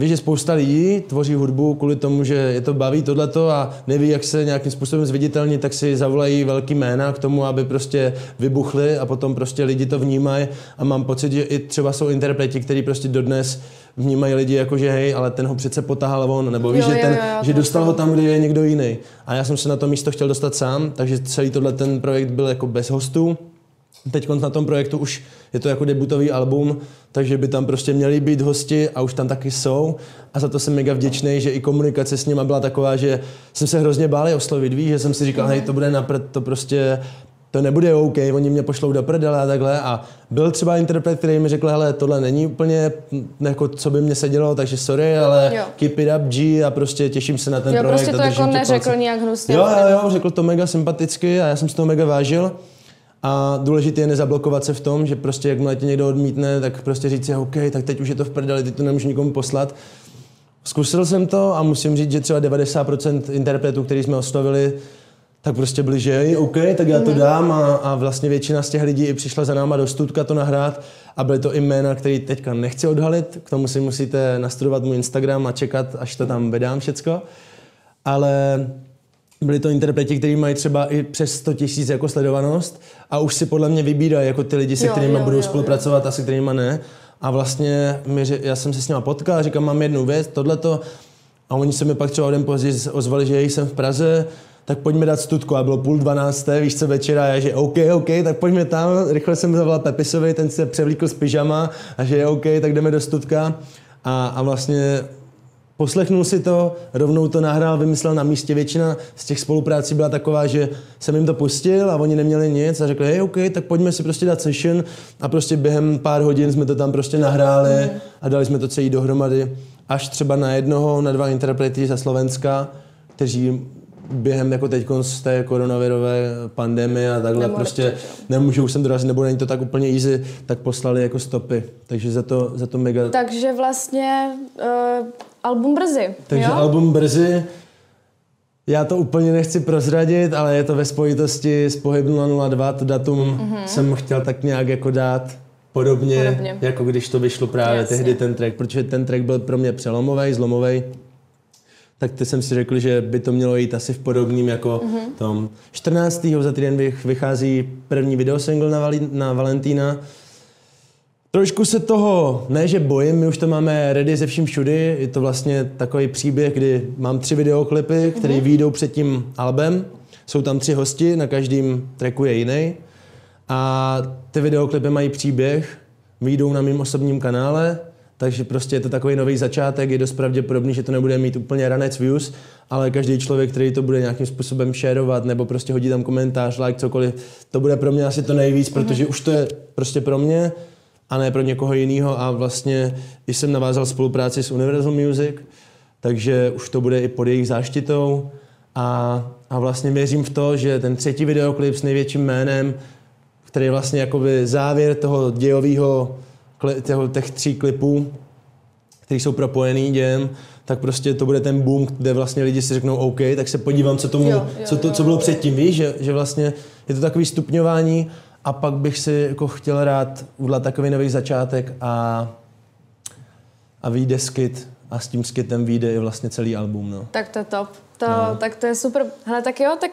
Víš, že spousta lidí tvoří hudbu kvůli tomu, že je to baví tohleto a neví, jak se nějakým způsobem zviditelní, tak si zavolají velký jména k tomu, aby prostě vybuchly a potom prostě lidi to vnímají a mám pocit, že i třeba jsou interpreti, kteří prostě dodnes vnímají lidi jako, že hej, ale ten ho přece potahal on, nebo víš, Jo, že, ten, jo, jo, že dostal ho tam, kde je někdo jiný. A já jsem se na to místo chtěl dostat sám, takže celý tohle ten projekt byl jako bez hostů. Teď na tom projektu už je to jako debutový album, takže by tam prostě měli být hosti a už tam taky jsou. A za to jsem mega vděčný, že i komunikace s nima byla taková, že jsem se hrozně bál je oslovit, víš, že jsem si říkal, hej, to bude napřed, to prostě to nebude OK, oni mě pošlou do prdele a takhle. A byl třeba interpret, který mi řekl, hele, tohle není úplně hm, jako, co by mě sedělo, takže sorry, ale Jo. keep it up, G, a prostě těším se na ten Jo, projekt. prostě to jako neřekl palce. nějak hnusně. Jo, jo, jo, řekl to mega sympaticky a já jsem z toho mega vážil. A důležité je nezablokovat se v tom, že prostě jakmile tě někdo odmítne, tak prostě říct si, OK, tak teď už je to v prdeli, teď to nemůžu nikomu poslat. Zkusil jsem to a musím říct, že třeba 90% interpretů, který jsme oslovili, tak prostě byli, že OK, tak já to dám a, a vlastně většina z těch lidí i přišla za náma do studka to nahrát a byly to i jména, který teďka nechci odhalit, k tomu si musíte nastudovat můj Instagram a čekat, až to tam vydám všecko. Ale byli to interpreti, kteří mají třeba i přes 100 tisíc jako sledovanost a už si podle mě vybírají jako ty lidi, se Jo, kterými jo, budou jo, spolupracovat a se kterými ne. A vlastně mi, já jsem se s nimi potkal, říkám, mám jednu věc, tohleto. A oni se mi pak třeba o den později ozvali, že jsem v Praze, tak pojďme dát studku. A bylo půl dvanácté, víš co, večera, a já, že OK, OK, tak pojďme tam. Rychle jsem zavolal Pepisovi, ten se převlíkl z pyžama a že je OK, tak jdeme do studka. A, a vlastně Poslechnul si to, rovnou to nahrál, vymyslel na místě. Většina z těch spoluprácí byla taková, že jsem jim to pustil a oni neměli nic a řekli, hej, OK, tak pojďme si prostě dát session a prostě během pár hodin jsme to tam prostě nahráli a dali jsme to celý dohromady. Až třeba na jednoho, na dva interprety ze Slovenska, kteří během jako teď z té koronavirové pandemie a takhle Nemohli prostě přijet, jo. nemůžou sem dorazit, nebo není to tak úplně easy, tak poslali jako stopy. Takže za to, za to mega Takže vlastně uh, album brzy, takže jo? album brzy. Já to úplně nechci prozradit, ale je to ve spojitosti s Pohyb 002, to datum mm-hmm. jsem chtěl tak nějak jako dát podobně, Podobně. jako když to vyšlo právě Jasně. tehdy ten track, protože ten track byl pro mě přelomový, zlomový. Tak ty jsem si řekl, že by to mělo jít asi v podobným jako mm-hmm. tom. 14. za týden vych- vychází první videosingle na, Vali- na Valentína. Trošku se toho, ne že bojím, my už to máme ready ze vším všudy, je to vlastně takový příběh, kdy mám tři videoklipy, které mm-hmm. výjdou před tím albem, jsou tam tři hosti, na každém tracku je jiný a ty videoklipy mají příběh, výjdou na mém osobním kanále, takže prostě je to takový nový začátek, je dost pravděpodobný, že to nebude mít úplně ranec views, ale každý člověk, který to bude nějakým způsobem shareovat nebo prostě hodí tam komentář, like, cokoliv, to bude pro mě asi to nejvíc, protože už to je prostě pro mě a ne pro někoho jiného a vlastně i jsem navázal spolupráci s Universal Music, takže už to bude i pod jejich záštitou a, a vlastně věřím v to, že ten třetí videoklip s největším jménem, který je vlastně jakoby závěr toho dějového, těch tří klipů, který jsou propojený dějem, tak prostě to bude ten boom, kde vlastně lidi si řeknou OK, tak se podívám, co, tomu, Jo, jo, co, to, co bylo jo. předtím, víš, že, že vlastně je to takový stupňování a pak bych si jako chtěl rád udělat takový nový začátek a, a vyjde skit a s tím skitem vyjde i vlastně celý album, no. Tak to je top. To, no. Tak to je super. Hele, tak jo, tak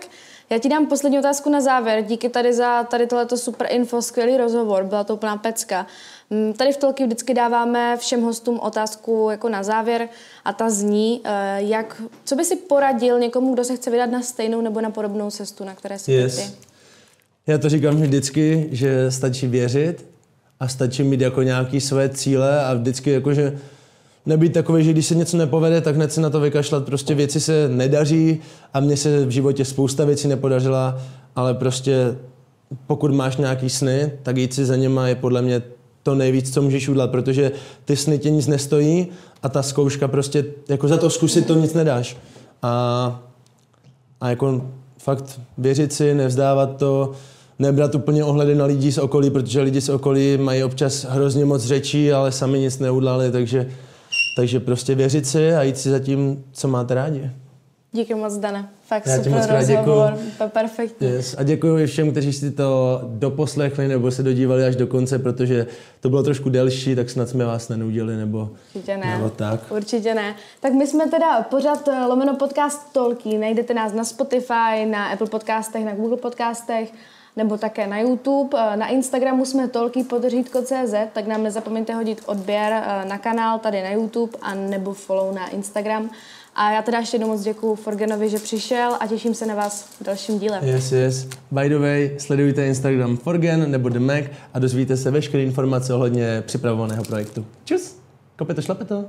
já ti dám poslední otázku na závěr. Díky tady za tady tohleto super info, skvělý rozhovor, byla to úplná pecka. Mm, Tady v Tolky vždycky dáváme všem hostům otázku jako na závěr a ta zní, eh, jak, co by si poradil někomu, kdo se chce vydat na stejnou nebo na podobnou cestu, na které jsi Yes. ty? Já to říkám vždycky, že stačí věřit a stačí mít jako nějaký své cíle a vždycky jako, že nebýt takový, že když se něco nepovede, tak hned se na to vykašlat. Prostě věci se nedaří a mně se v životě spousta věcí nepodařila, ale prostě pokud máš nějaký sny, tak jít si za něma je podle mě to nejvíc, co můžeš udělat, protože ty sny tě nic nestojí a ta zkouška prostě, jako za to zkusit to nic nedáš. A a jako fakt věřit si, nevzdávat to, nebrat úplně ohledy na lidi z okolí, protože lidi z okolí mají občas hrozně moc řečí, ale sami nic neudělali, takže, takže prostě věřit si a jít si za tím, co máte rádi. Díky moc, Dane. Fakt Já super moc děkuju. rozhovor, úplně perfektní. Yes. A děkuji všem, kteří si to doposlechli nebo se dodívali až do konce, protože to bylo trošku delší, tak snad jsme vás nenudili, nebo, Určitě ne. nebo tak. Určitě ne. Tak my jsme teda pořád eh, lomeno podcast Tolký. Najdete nás na Spotify, na Apple podcastech, na Google podcastech, nebo také na YouTube. Eh, Na Instagramu jsme Tolký podřídko.cz, tak nám nezapomeňte hodit odběr eh, na kanál tady na YouTube a nebo follow na Instagram. A já teda ještě jednou moc děkuju Forgenovi, že přišel a těším se na vás v dalším díle. Yes, yes. By the way, sledujte Instagram Forgen nebo The Mac a dozvíte se veškeré informace ohledně připravovaného projektu. Čus! Kope to, šlape to.